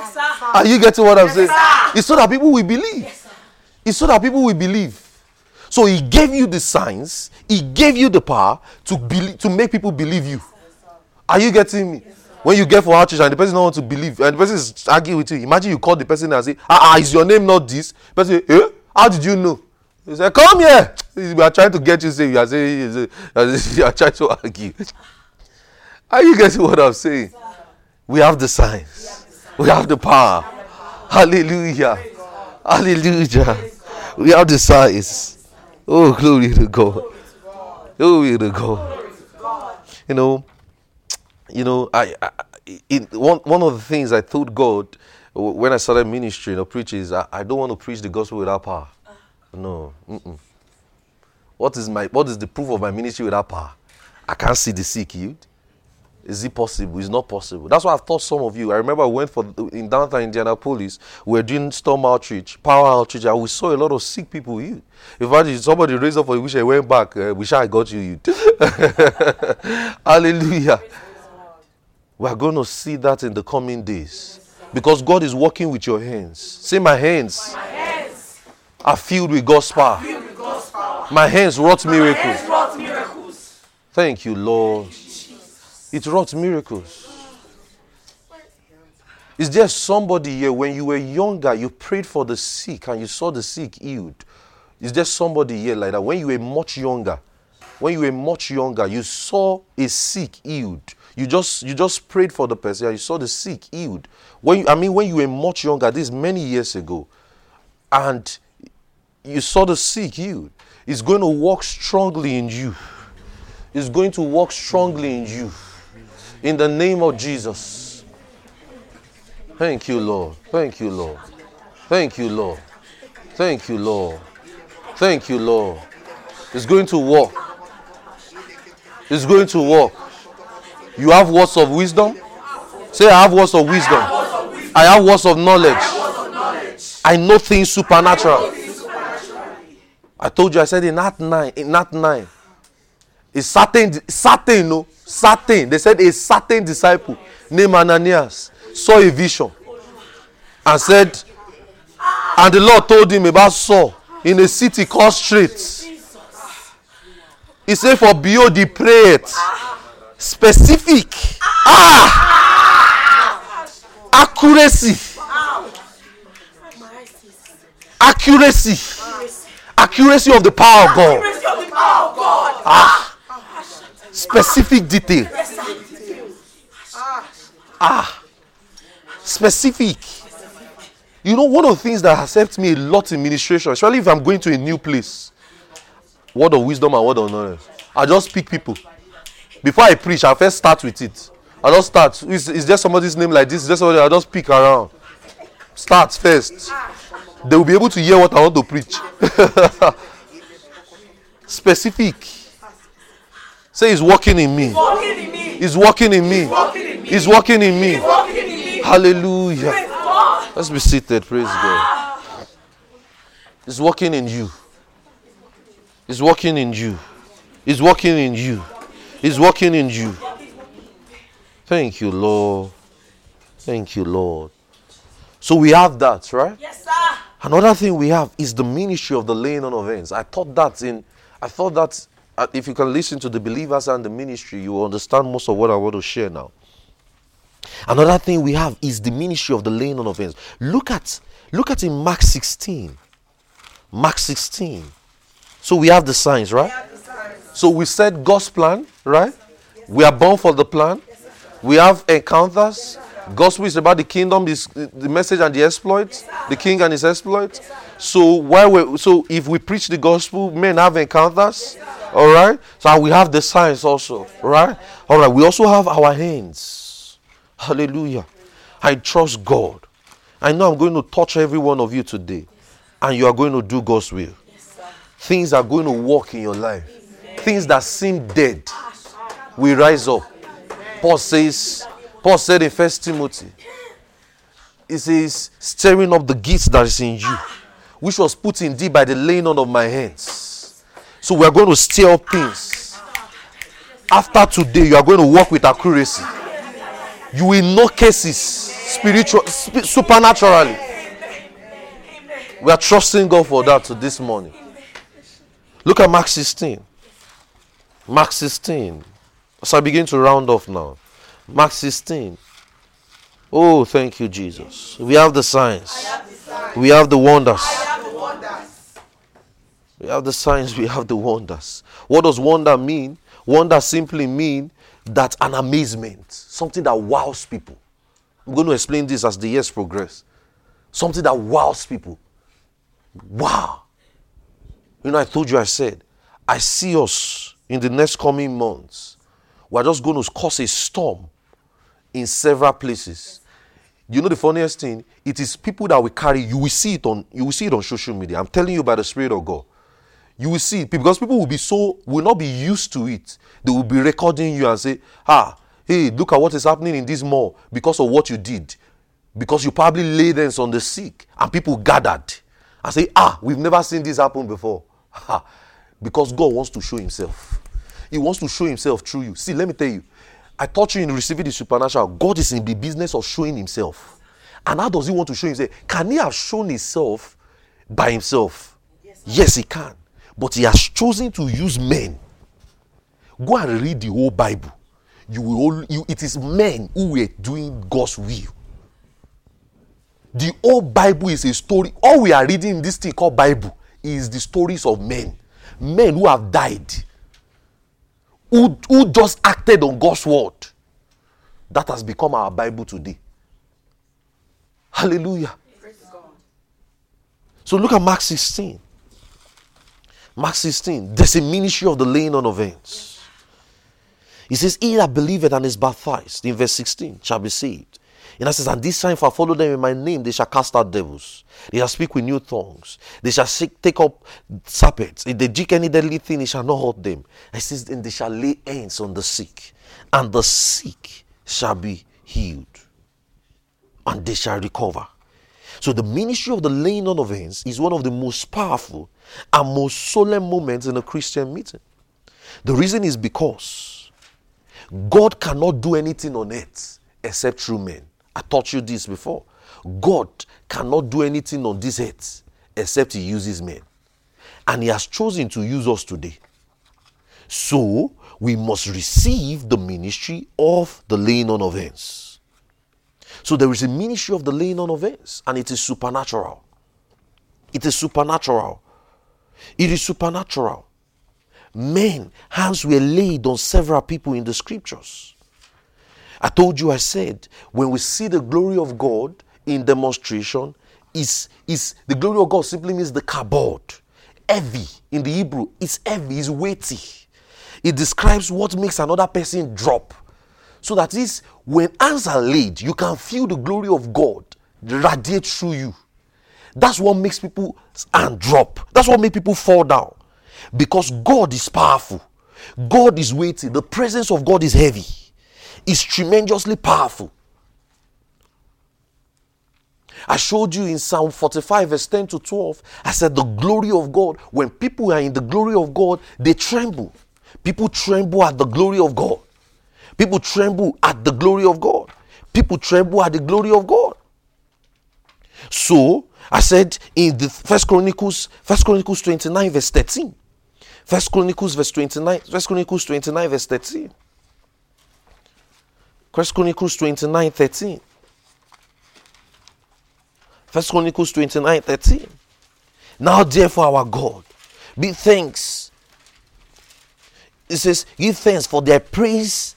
A: Are you getting what I'm saying? It's so that people will believe. It's so that people will believe. So he gave you the signs, he gave you the power to believe, to make people believe you. Are you getting me? When you get for our church and the person don't want to believe, and the person is arguing with you, imagine you call the person and say, ah, ah is your name not this? The person say, eh? How did you know? He said, Come here. We are trying to get you say you are saying you are trying to argue. Are you getting what I'm saying? We have the signs. We have the power. Hallelujah. Hallelujah. We have the signs. Oh, glory to God. Glory to God. You know, you know, I, I in one one of the things I told God when I started ministry or preaching is I, I don't want to preach the gospel without power. No. Mm-mm. What is my what is the proof of my ministry without power? I can't see the sick healed. Is it possible? It's not possible. That's why I've taught some of you. I remember I went for in downtown Indianapolis. We were doing storm outreach, power outreach, and we saw a lot of sick people healed. In fact, somebody raised up for you, wish I went back. Uh, wish I got you healed. Hallelujah. We are going to see that in the coming days. Because God is working with your hands. Say, My hands, my hands are filled with God's power. With God's power. My hands wrought miracles. Hands wrought miracles. Thank you, Lord. It wrought miracles. Is there somebody here when you were younger, you prayed for the sick and you saw the sick healed? Is there somebody here like that? When you were much younger, when you were much younger, you saw a sick healed. You just you just prayed for the person you saw the sick healed. When you, I mean when you were much younger, this many years ago, and you saw the sick healed, it's going to work strongly in you. It's going to work strongly in you. In the name of Jesus. Thank you, Lord. Thank you, Lord. Thank you, Lord. Thank you, Lord. Thank you, Lord. It's going to work. It's going to work. You have words of wisdom? Say, I have words of wisdom. I have words of knowledge. I know things supernatural. I told you, I said in Act 9, in Act 9, a certain, certain, no, certain, they said a certain disciple named Ananias saw a vision and said, and the Lord told him about Saul in a city called Straight. He said, For behold, he prayed specific. Ah! Accuracy. Accuracy. Accuracy of the power of god. Ah! Specific detail. Ah! Specific. You know one of the things that has helped me a lot in ministration especially if i'm going to a new place word of wisdom and word of knowledge i just pick people before I preach, I first start with it. I just start. Is, is there somebody's name like this? Is there somebody? I just pick around. Start first. They will be able to hear what I want to preach. Specific. Say he's working in me. He's working in me. He's working in me. Hallelujah. Let's be seated. Praise God. He's working in you. He's working in you. He's working in you. He's working in you. Thank you, Lord. Thank you, Lord. So we have that, right?
B: Yes, sir.
A: Another thing we have is the ministry of the laying on of hands. I thought that in I thought that uh, if you can listen to the believers and the ministry, you will understand most of what I want to share now. Another thing we have is the ministry of the laying on of hands. Look at look at in Mark 16. Mark 16. So we have the signs, right? So we said God's plan, right? We are born for the plan. We have encounters. Gospel is about the kingdom, is the message and the exploits, the king and his exploits. So why we so if we preach the gospel, men have encounters. All right. So we have the signs also. Right. All right. We also have our hands. Hallelujah. I trust God. I know I'm going to touch every one of you today, and you are going to do God's will. Things are going to work in your life. Things that seem dead will rise up. Paul says, Paul said in First Timothy, he says, stirring up the gifts that is in you which was put in thee by the laying on of my hands. So we are going to stir up things. After today, you are going to work with accuracy. You will know cases spiritual, sp- supernaturally. We are trusting God for that this morning. Look at Mark 16. Mark 16. So I begin to round off now. Mark 16. Oh, thank you, Jesus. We have the signs. We have the wonders. We have the signs, we have the wonders. What does wonder mean? Wonder simply means that an amazement, something that wows people. I'm going to explain this as the years progress. Something that wows people. Wow. You know, I told you, I said, I see us in the next coming months. We're just going to cause a storm in several places. You know the funniest thing? It is people that we carry. You will see it on. You will see it on social media. I'm telling you by the Spirit of God you will see because people will be so will not be used to it they will be recording you and say ah hey look at what is happening in this mall because of what you did because you probably laid hands on the sick and people gathered and say ah we've never seen this happen before because god wants to show himself he wants to show himself through you see let me tell you i taught you in receiving the supernatural god is in the business of showing himself and how does he want to show himself can he have shown himself by himself yes, yes he can but he has chosen to use men. Go and read the whole Bible. You will all, you, it is men who were doing God's will. The whole Bible is a story. All we are reading in this thing called Bible is the stories of men. Men who have died. Who, who just acted on God's word. That has become our Bible today. Hallelujah. So look at Mark 16. Mark 16, there's a ministry of the laying on of hands. He says, He that believeth and is baptized, in verse 16, shall be saved. And I says, And this sign for follow them in my name, they shall cast out devils. They shall speak with new tongues. They shall take up serpents. If they drink any deadly thing, it shall not hurt them. I says, And they shall lay hands on the sick, and the sick shall be healed, and they shall recover. So the ministry of the laying on of hands is one of the most powerful and most solemn moments in a Christian meeting. The reason is because God cannot do anything on earth except through men. I taught you this before. God cannot do anything on this earth except He uses men. And He has chosen to use us today. So we must receive the ministry of the laying on of hands. So there is a ministry of the laying on of hands, and it is supernatural. It is supernatural. It is supernatural. Men, hands were laid on several people in the scriptures. I told you, I said, when we see the glory of God in demonstration, is is the glory of God simply means the kabod. Heavy in the Hebrew, it's heavy, it's weighty. It describes what makes another person drop. So that is when hands are laid, you can feel the glory of God radiate through you. That's what makes people and drop. That's what makes people fall down. Because God is powerful. God is weighty. The presence of God is heavy. It's tremendously powerful. I showed you in Psalm 45, verse 10 to 12. I said, The glory of God, when people are in the glory of God, they tremble. People tremble at the glory of God. People tremble at the glory of God. People tremble at the glory of God. So, I said in the First Chronicles, First Chronicles 29, verse 13. First Chronicles verse 29. First Chronicles 29 verse 13. First Chronicles 29 13. First Chronicles 29 13. Now, therefore, our God, be thanks. It says, Give thanks for their praise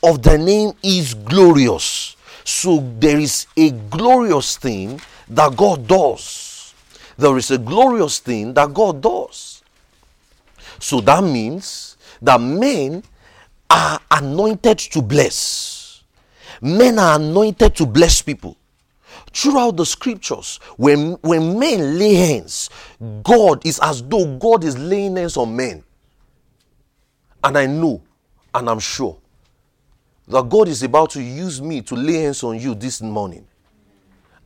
A: of the name is glorious. So there is a glorious thing that God does. There is a glorious thing that God does. So that means that men are anointed to bless. Men are anointed to bless people. Throughout the scriptures when when men lay hands god is as though god is laying hands on men. And i know and i'm sure that god is about to use me to lay hands on you this morning.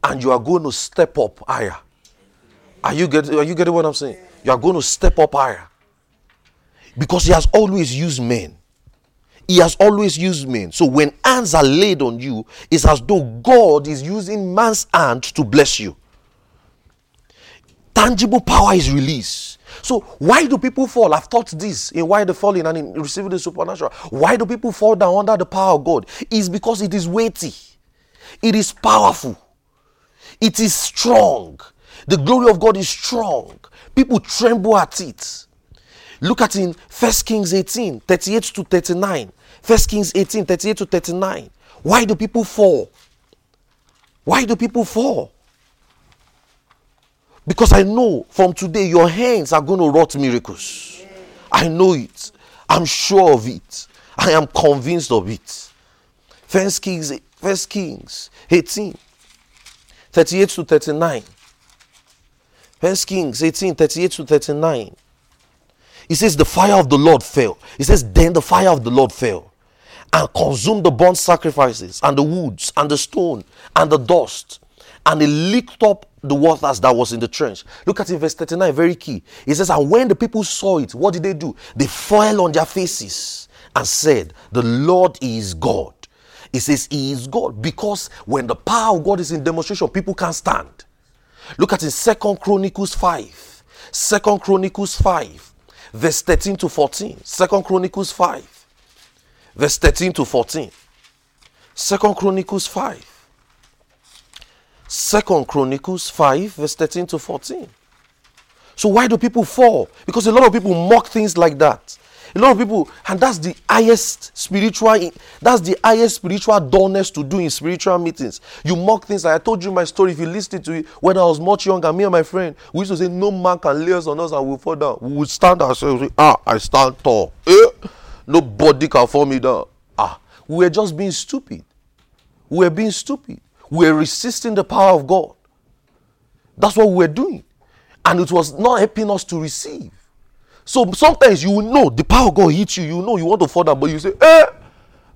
A: And you are going to step up higher. Are you getting are you getting what i'm saying? You are going to step up higher. Because he has always used men he has always used men. So when hands are laid on you, it's as though God is using man's hand to bless you. Tangible power is released. So why do people fall? I've taught this in why they falling and in receiving the supernatural. Why do people fall down under the power of God? Is because it is weighty, it is powerful, it is strong. The glory of God is strong. People tremble at it. Look at in First Kings 18, 38 to 39. First Kings 18, 38 to 39. Why do people fall? Why do people fall? Because I know from today your hands are going to wrought miracles. I know it. I'm sure of it. I am convinced of it. First Kings, First Kings 18, 38 to 39. First Kings 18, 38 to 39. He says, The fire of the Lord fell. He says, Then the fire of the Lord fell and consumed the burnt sacrifices and the woods and the stone and the dust. And it licked up the waters that was in the trench. Look at it, verse 39, very key. He says, And when the people saw it, what did they do? They fell on their faces and said, The Lord is God. He says, He is God because when the power of God is in demonstration, people can't stand. Look at it, Second Chronicles 5. Second Chronicles 5 verse 13 to 14. Second Chronicles 5, verse 13 to 14. Second Chronicles 5. Second Chronicles 5, verse 13 to 14. So why do people fall? Because a lot of people mock things like that. A lot of people, and that's the highest spiritual, that's the highest spiritual dullness to do in spiritual meetings. You mock things like I told you my story. If you listen to it, when I was much younger, me and my friend, we used to say, No man can lay us on us and we'll fall down. We would stand ourselves, say, Ah, I stand tall. Eh? Nobody can fall me down. Ah, we were just being stupid. We were being stupid. We were resisting the power of God. That's what we were doing. And it was not helping us to receive. So sometimes you know the power of God hits you. You know you want to fall down, but you say, eh,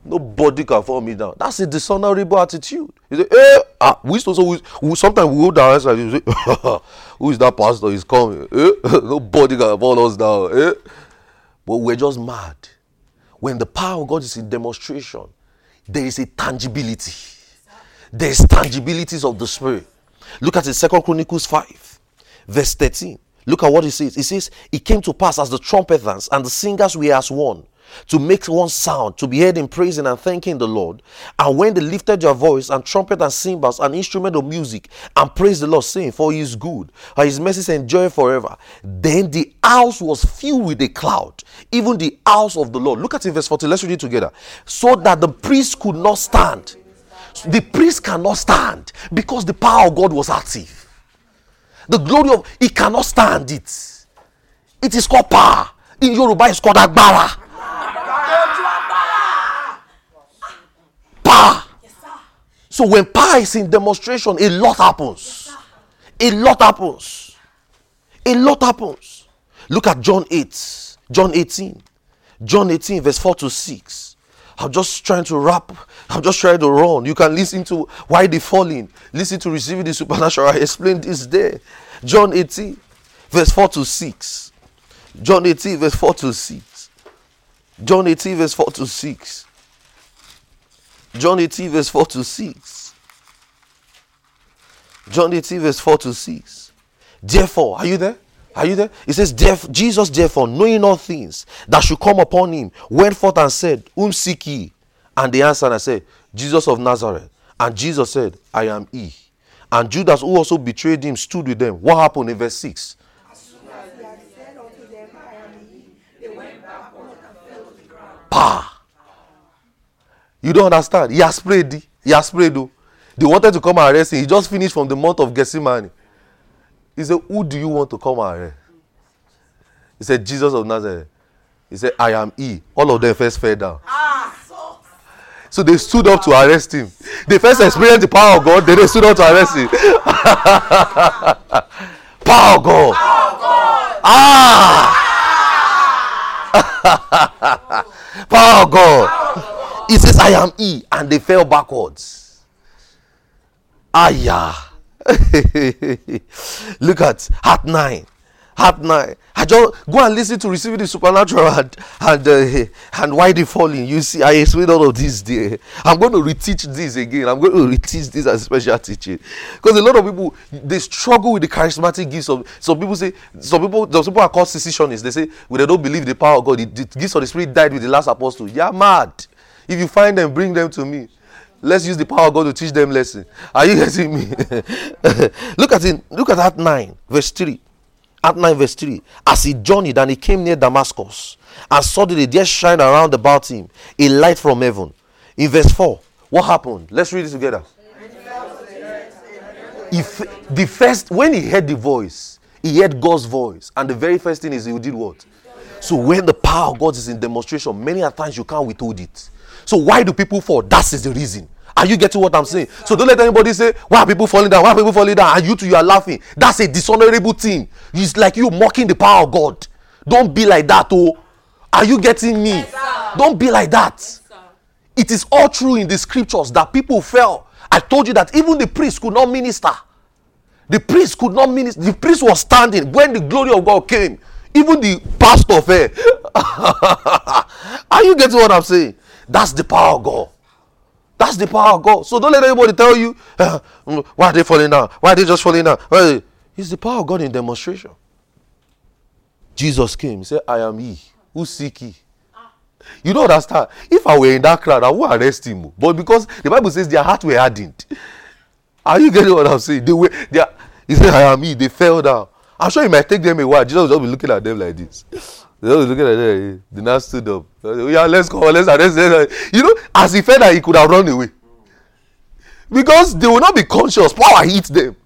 A: nobody can fall me down. That's a dishonorable attitude. You say, eh, ah, we so, so we, sometimes we hold our hands say, who is that pastor? He's coming. Eh? nobody can fall us down. Eh? But we're just mad. When the power of God is in demonstration, there is a tangibility. There is tangibilities of the spirit. Look at it, Second Chronicles 5, verse 13. Look at what he says. He says, It came to pass as the trumpeters and the singers were as one, to make one sound, to be heard in praising and thanking the Lord. And when they lifted their voice and trumpet and cymbals and instrument of music and praised the Lord, saying, For he is good, and his mercies endure forever. Then the house was filled with a cloud, even the house of the Lord. Look at it, verse 40. Let's read it together. So that the priest could not stand. The priest cannot stand because the power of God was active. The glory of he cannot stand it. It is called power. In Yoruba, it's called agbára. Power. So when power is in demonstration, a lot happens. A lot happens. A lot happens. Look at John 8. John 18. John 18, verse 4 to 6. I'm just trying to wrap. I'm just trying to run. You can listen to why they falling. Listen to receiving the supernatural. I explained this there. John 18, verse 4 to 6. John 18, verse 4 to 6. John 18, verse 4 to 6. John 18, verse 4 to 6. John 18, verse 4 to 6. Therefore, are you there? Are you there? It says, Jesus, therefore, knowing all things that should come upon him, went forth and said, Whom seek ye? And they answered and said, Jesus of Nazareth. And Jesus said, I am he. And Judas, who also betrayed him, stood with them. What happened in verse 6? Pa! You don't understand. He has prayed. He has prayed. Though. They wanted to come and arrest him. He just finished from the month of Gethsemane. He said, Who do you want to come and? He said, Jesus of Nazareth. He said, I am he. All of them first fell down. So they stood up to arrest him. They first experienced the power of God, then they stood up to arrest him. power of God. Ah! power of God. He says, I am he. And they fell backwards. Ah, yeah. Look at Act 9 at 9. I just go and listen to receiving the supernatural and and uh, and why they falling. You see, I explained all of this there. I'm going to reteach this again. I'm going to reteach this as special teaching because a lot of people they struggle with the charismatic gifts of. Some people say some people some people are called cessationists. They say well, they don't believe the power of God. The, the gifts of the Spirit died with the last apostle. You're mad. If you find them, bring them to me. Let's use the power of God to teach them lesson. Are you getting me? look at it. Look at that nine, verse three. At 9 verse 3. As he journeyed and he came near Damascus, and suddenly there shined around about him a light from heaven. In verse 4, what happened? Let's read it together. If the first when he heard the voice, he heard God's voice, and the very first thing is he did what? So when the power of God is in demonstration, many a times you can't withhold it. So why do people fall? That is the reason. Are you getting what I'm saying? So don't let anybody say, Why are people falling down? Why are people falling down? And you too, you are laughing. That's a dishonorable thing. It's like you mocking the power of God. Don't be like that, oh. Are you getting me? Yes, don't be like that. Yes, it is all true in the scriptures that people fell. I told you that even the priest could not minister. The priest could not minister. The priest was standing when the glory of God came. Even the pastor fell. Are you getting what I'm saying? That's the power of God. That's the power of God. So don't let anybody tell you, why are they falling down? Why are they just falling down? Well, it's the power of God in demonstration. Jesus came, he said, I am he who seek ye. You don't understand. If I were in that crowd, I would arrest him. But because the Bible says their heart were hardened. Are you getting what I'm saying? They were, they are, he said, I am he. They fell down. I'm sure it might take them a while. Jesus will just be looking at them like this. They was looking at them. The now stood up. Yeah, let's go. Let's arrest. You know, as he felt that he could have run away. Because they will not be conscious. Power hits them.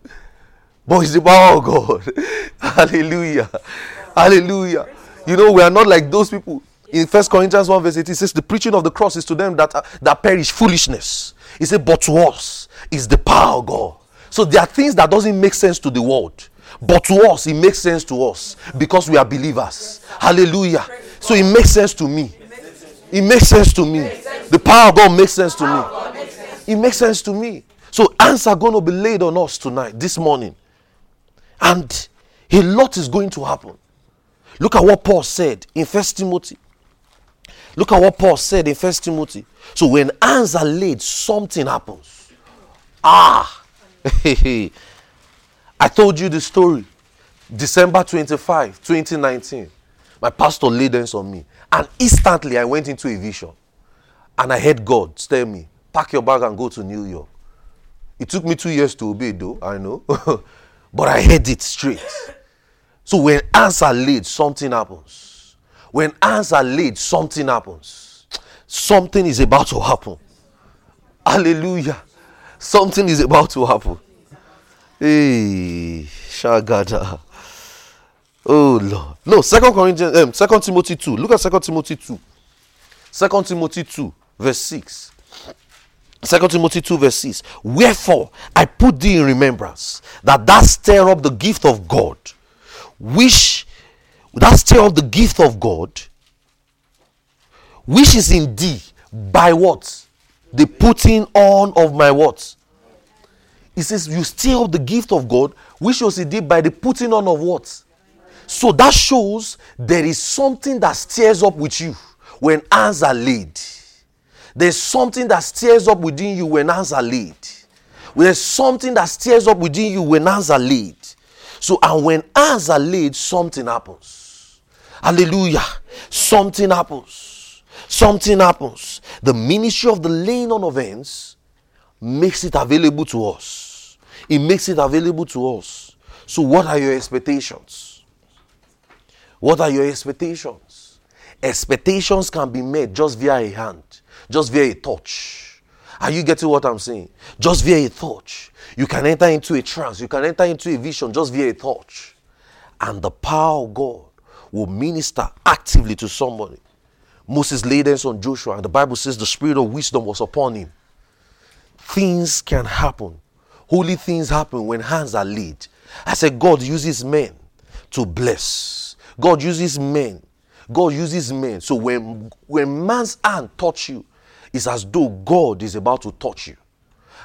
A: But it's the power of God. Hallelujah. Hallelujah. You know, we are not like those people. In First Corinthians 1 verse 8, it says, The preaching of the cross is to them that, uh, that perish foolishness. He said, But to us is the power of God. So there are things that doesn't make sense to the world. But to us, it makes sense to us because we are believers. Hallelujah. So it makes sense to me. It makes sense to me. The power of God makes sense to me. It makes sense to me. So hands are going to be laid on us tonight, this morning. And a lot is going to happen. Look at what Paul said in First Timothy. Look at what Paul said in First Timothy. So when hands are laid, something happens. Ah, I told you the story. December 25, 2019. My pastor laid hands on me. And instantly I went into a vision. And I heard God tell me, pack your bag and go to New York. It took me two years to obey, though, I know. but I heard it straight. So when hands are something happens. When hands are something happens. Something is about to happen. Hallelujah. Something is about to happen. Shagada. Oh Lord. No, Second Corinthians, um, Second Timothy 2. Look at Second Timothy 2. Second Timothy 2, verse 6. Second Timothy 2, verse 6. Wherefore I put thee in remembrance that thou stir up the gift of God, which that stir up the gift of God, which is in thee by what? The putting on of my what? He says, You still have the gift of God, which was indeed by the putting on of what? So that shows there is something that stirs up with you when hands are laid. There's something that stirs up within you when hands are laid. There's something that stirs up within you when hands are laid. So, and when hands are laid, something happens. Hallelujah. Something happens. Something happens. The ministry of the laying on of hands makes it available to us. It makes it available to us. So, what are your expectations? What are your expectations? Expectations can be made just via a hand, just via a touch. Are you getting what I'm saying? Just via a touch. You can enter into a trance, you can enter into a vision just via a touch. And the power of God will minister actively to somebody. Moses laid hands on Joshua, and the Bible says the spirit of wisdom was upon him. Things can happen. Holy things happen when hands are laid. I said, God uses men to bless. God uses men. God uses men. So when when man's hand touch you, it's as though God is about to touch you.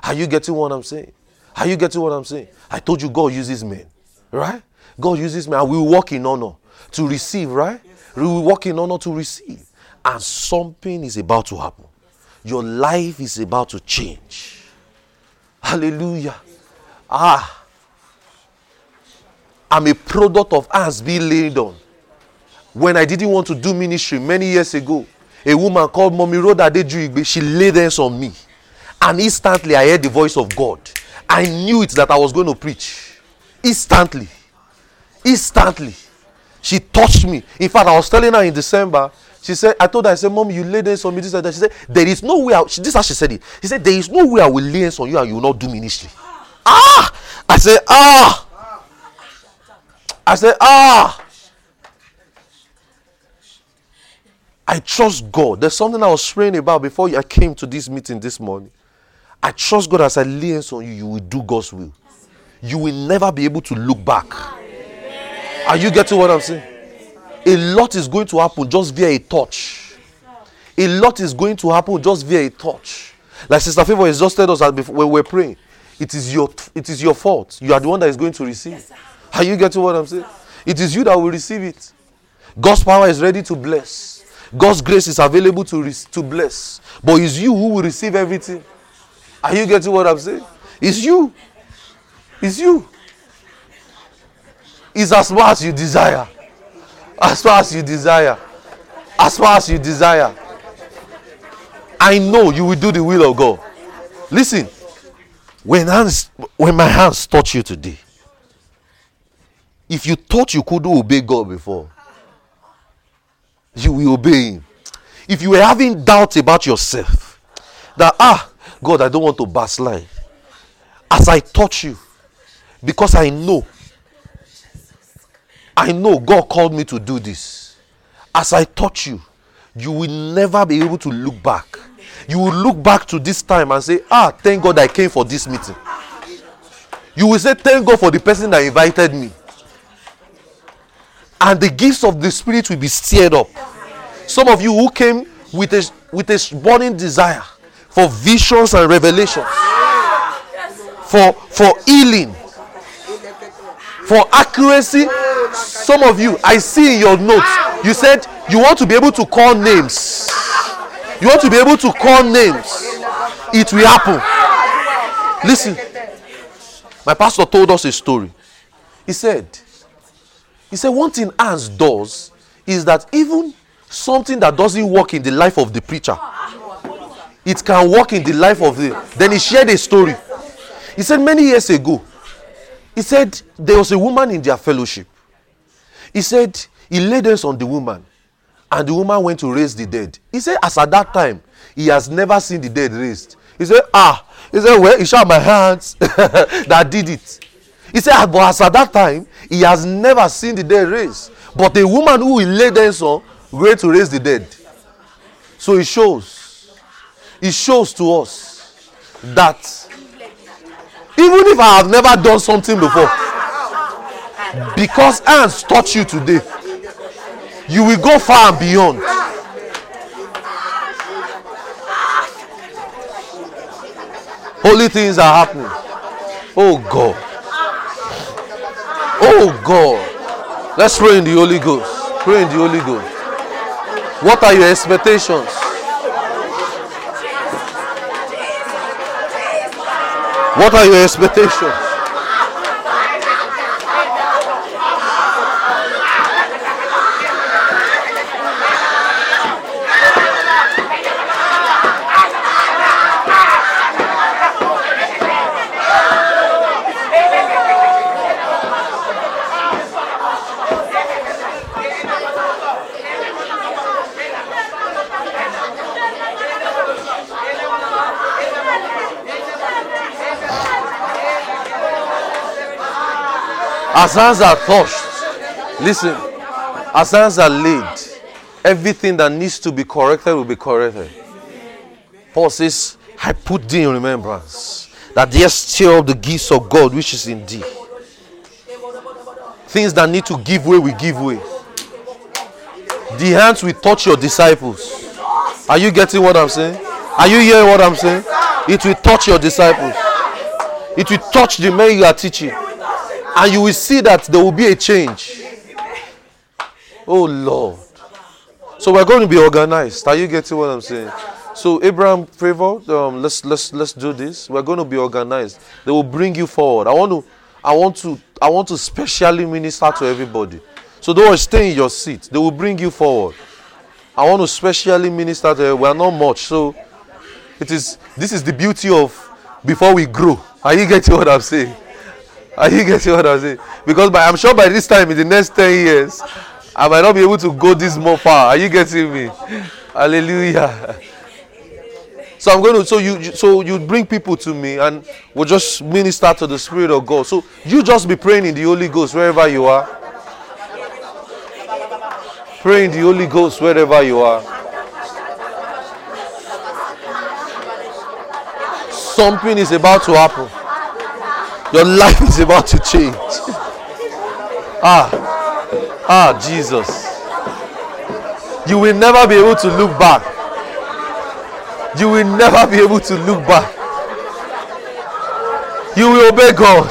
A: Are you getting what I'm saying? Are you getting what I'm saying? I told you God uses men, right? God uses men, and we walk in honor to receive, right? We walk in honor to receive, and something is about to happen. Your life is about to change. Hallelujah. Ah, I'm a product of hands being laid on. When I didn't want to do ministry many years ago, a woman called Mommy Rhoda Dejuigbe, she laid hands on me. And instantly I heard the voice of God. I knew it that I was going to preach. Instantly. Instantly. She touched me. In fact, I was telling her in December, she said, I told her, I said, Mom, you laid hands on me. This and that. She said, There is no way. I, she, this is how she said it. She said, There is no way I will lay hands on you and you will not do ministry. Ah! I said, Ah! I said, Ah! I trust God. There's something I was praying about before I came to this meeting this morning. I trust God as I lay hands on you, you will do God's will. You will never be able to look back. Are you getting what I'm saying? A lot is going to happen just via a touch. A lot is going to happen just via a touch. Like Sister Favor has just told us before, when we're praying, it is your it is your fault. You are the one that is going to receive. Are you getting what I'm saying? It is you that will receive it. God's power is ready to bless. God's grace is available to, re- to bless. But it's you who will receive everything. Are you getting what I'm saying? It's you. It's you. It's as much as you desire. As far as you desire. As far as you desire. I know you will do the will of God. Listen, when hands, when my hands touch you today, if you thought you couldn't obey God before, you will obey Him. If you were having doubt about yourself, that ah, God, I don't want to backslide. As I touch you, because I know, I know God called me to do this. As I touch you, you will never be able to look back. You will look back to this time and say, Ah, thank God I came for this meeting. You will say, Thank God for the person that invited me. And the gifts of the Spirit will be stirred up. Some of you who came with a, with a burning desire for visions and revelations, for, for healing, for accuracy. Some of you, I see in your notes, you said you want to be able to call names. You want to be able to call names. It will happen. Listen, my pastor told us a story. He said, he said, one thing hands does is that even something that doesn't work in the life of the preacher, it can work in the life of the. Then he shared a story. He said, many years ago, he said there was a woman in their fellowship. He said he laid hands on the woman, and the woman went to raise the dead. He said, as at that time, he has never seen the dead raised. He said, ah, he said, well, he it's my hands that did it. He said, but as at that time, he has never seen the dead raised. But the woman who will lay hands on went to raise the dead. So it shows. It shows to us that even if I have never done something before, because hands touch you today, you will go far and beyond. Holy things are happening. Oh God. Oh God. Let's pray in the Holy Ghost. Pray in the Holy Ghost. What are your expectations? What are your expectations? As hands are touched, listen, as hands are laid, everything that needs to be corrected will be corrected. Paul says, I put thee in remembrance that yes, stir up the gifts of God which is in thee. Things that need to give way, we give way. The hands will touch your disciples. Are you getting what I'm saying? Are you hearing what I'm saying? It will touch your disciples. It will touch the men you are teaching. And you will see that there will be a change. Oh Lord. So we're going to be organized. Are you getting what I'm saying? So Abraham favor, um, let's let's let's do this. We're going to be organized. They will bring you forward. I want to I want to I want to specially minister to everybody. So don't stay in your seat. They will bring you forward. I want to specially minister to we are not much. So it is this is the beauty of before we grow. Are you getting what I'm saying? Are you getting what I'm saying? Because by, I'm sure by this time in the next 10 years, I might not be able to go this more far. Are you getting me? Hallelujah. So I'm going to so you so you bring people to me and we'll just minister to the Spirit of God. So you just be praying in the Holy Ghost wherever you are. Pray in the Holy Ghost wherever you are. Something is about to happen. Your life is about to change. ah, ah, Jesus. You will never be able to look back. You will never be able to look back. You will obey God.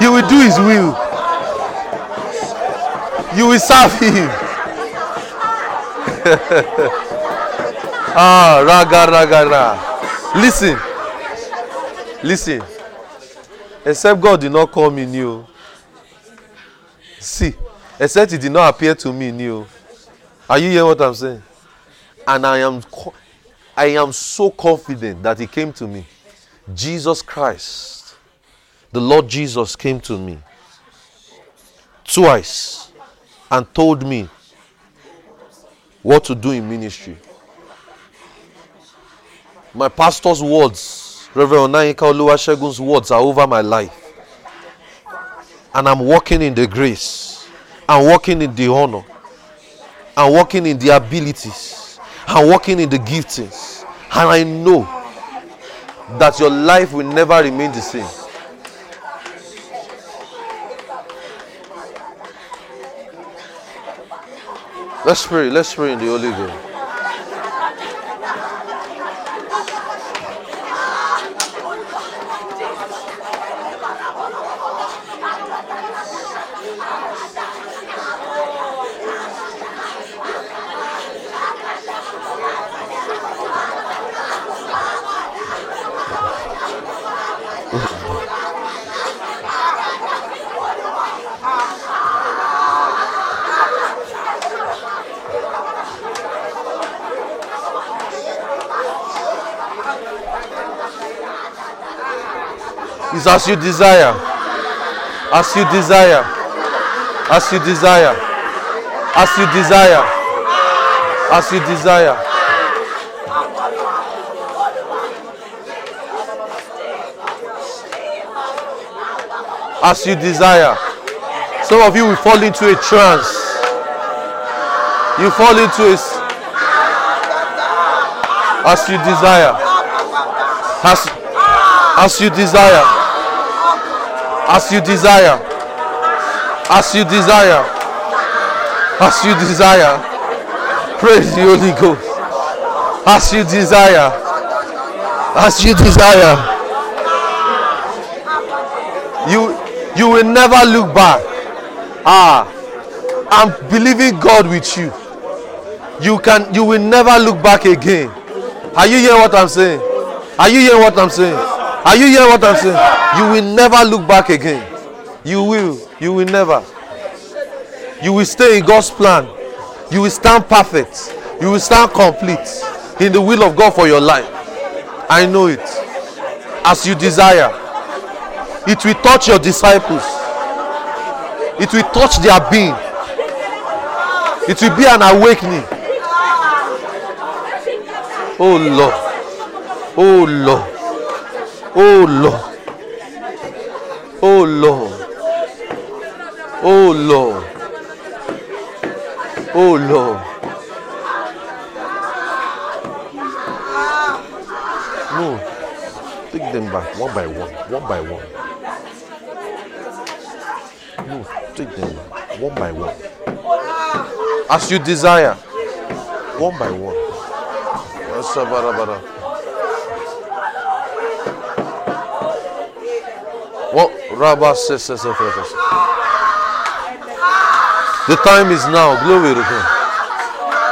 A: You will do His will. You will serve Him. ah, raga, raga, raga. Listen. Listen. Except God did not call me new. See, except He did not appear to me new. Are you hearing what I'm saying? And I am, I am so confident that He came to me. Jesus Christ, the Lord Jesus came to me twice and told me what to do in ministry. My pastor's words, Reverend Onayinka Oluwasegun's words are over my life. And I'm walking in the grace. I'm walking in the honor. I'm walking in the abilities. I'm walking in the giftings. And I know that your life will never remain the same. Let's pray. Let's pray in the Holy Ghost. It's as you desire. As you desire. As you desire. As you desire. As you desire. As you desire. Some of you will fall into a trance. You fall into a. As you desire. As, as you desire. As you desire. As you desire. As you desire. Praise the Holy Ghost. As you desire. As you desire. You you will never look back. Ah, I'm believing God with you. You can you will never look back again. Are you hearing what I'm saying? Are you hearing what I'm saying? Are you hearing what I'm saying? You will never look back again. You will. You will never. You will stay in God's plan. You will stand perfect. You will stand complete in the will of God for your life. I know it. As you desire, it will touch your disciples, it will touch their being, it will be an awakening. Oh Lord. Oh Lord. Oh Lord. Oh Lord. Oh Lord. Oh Lord. No. Take them back one by one. One by one. No. Take them back one by one. As you desire. One by one. What? Says. The time is now. Glory to God.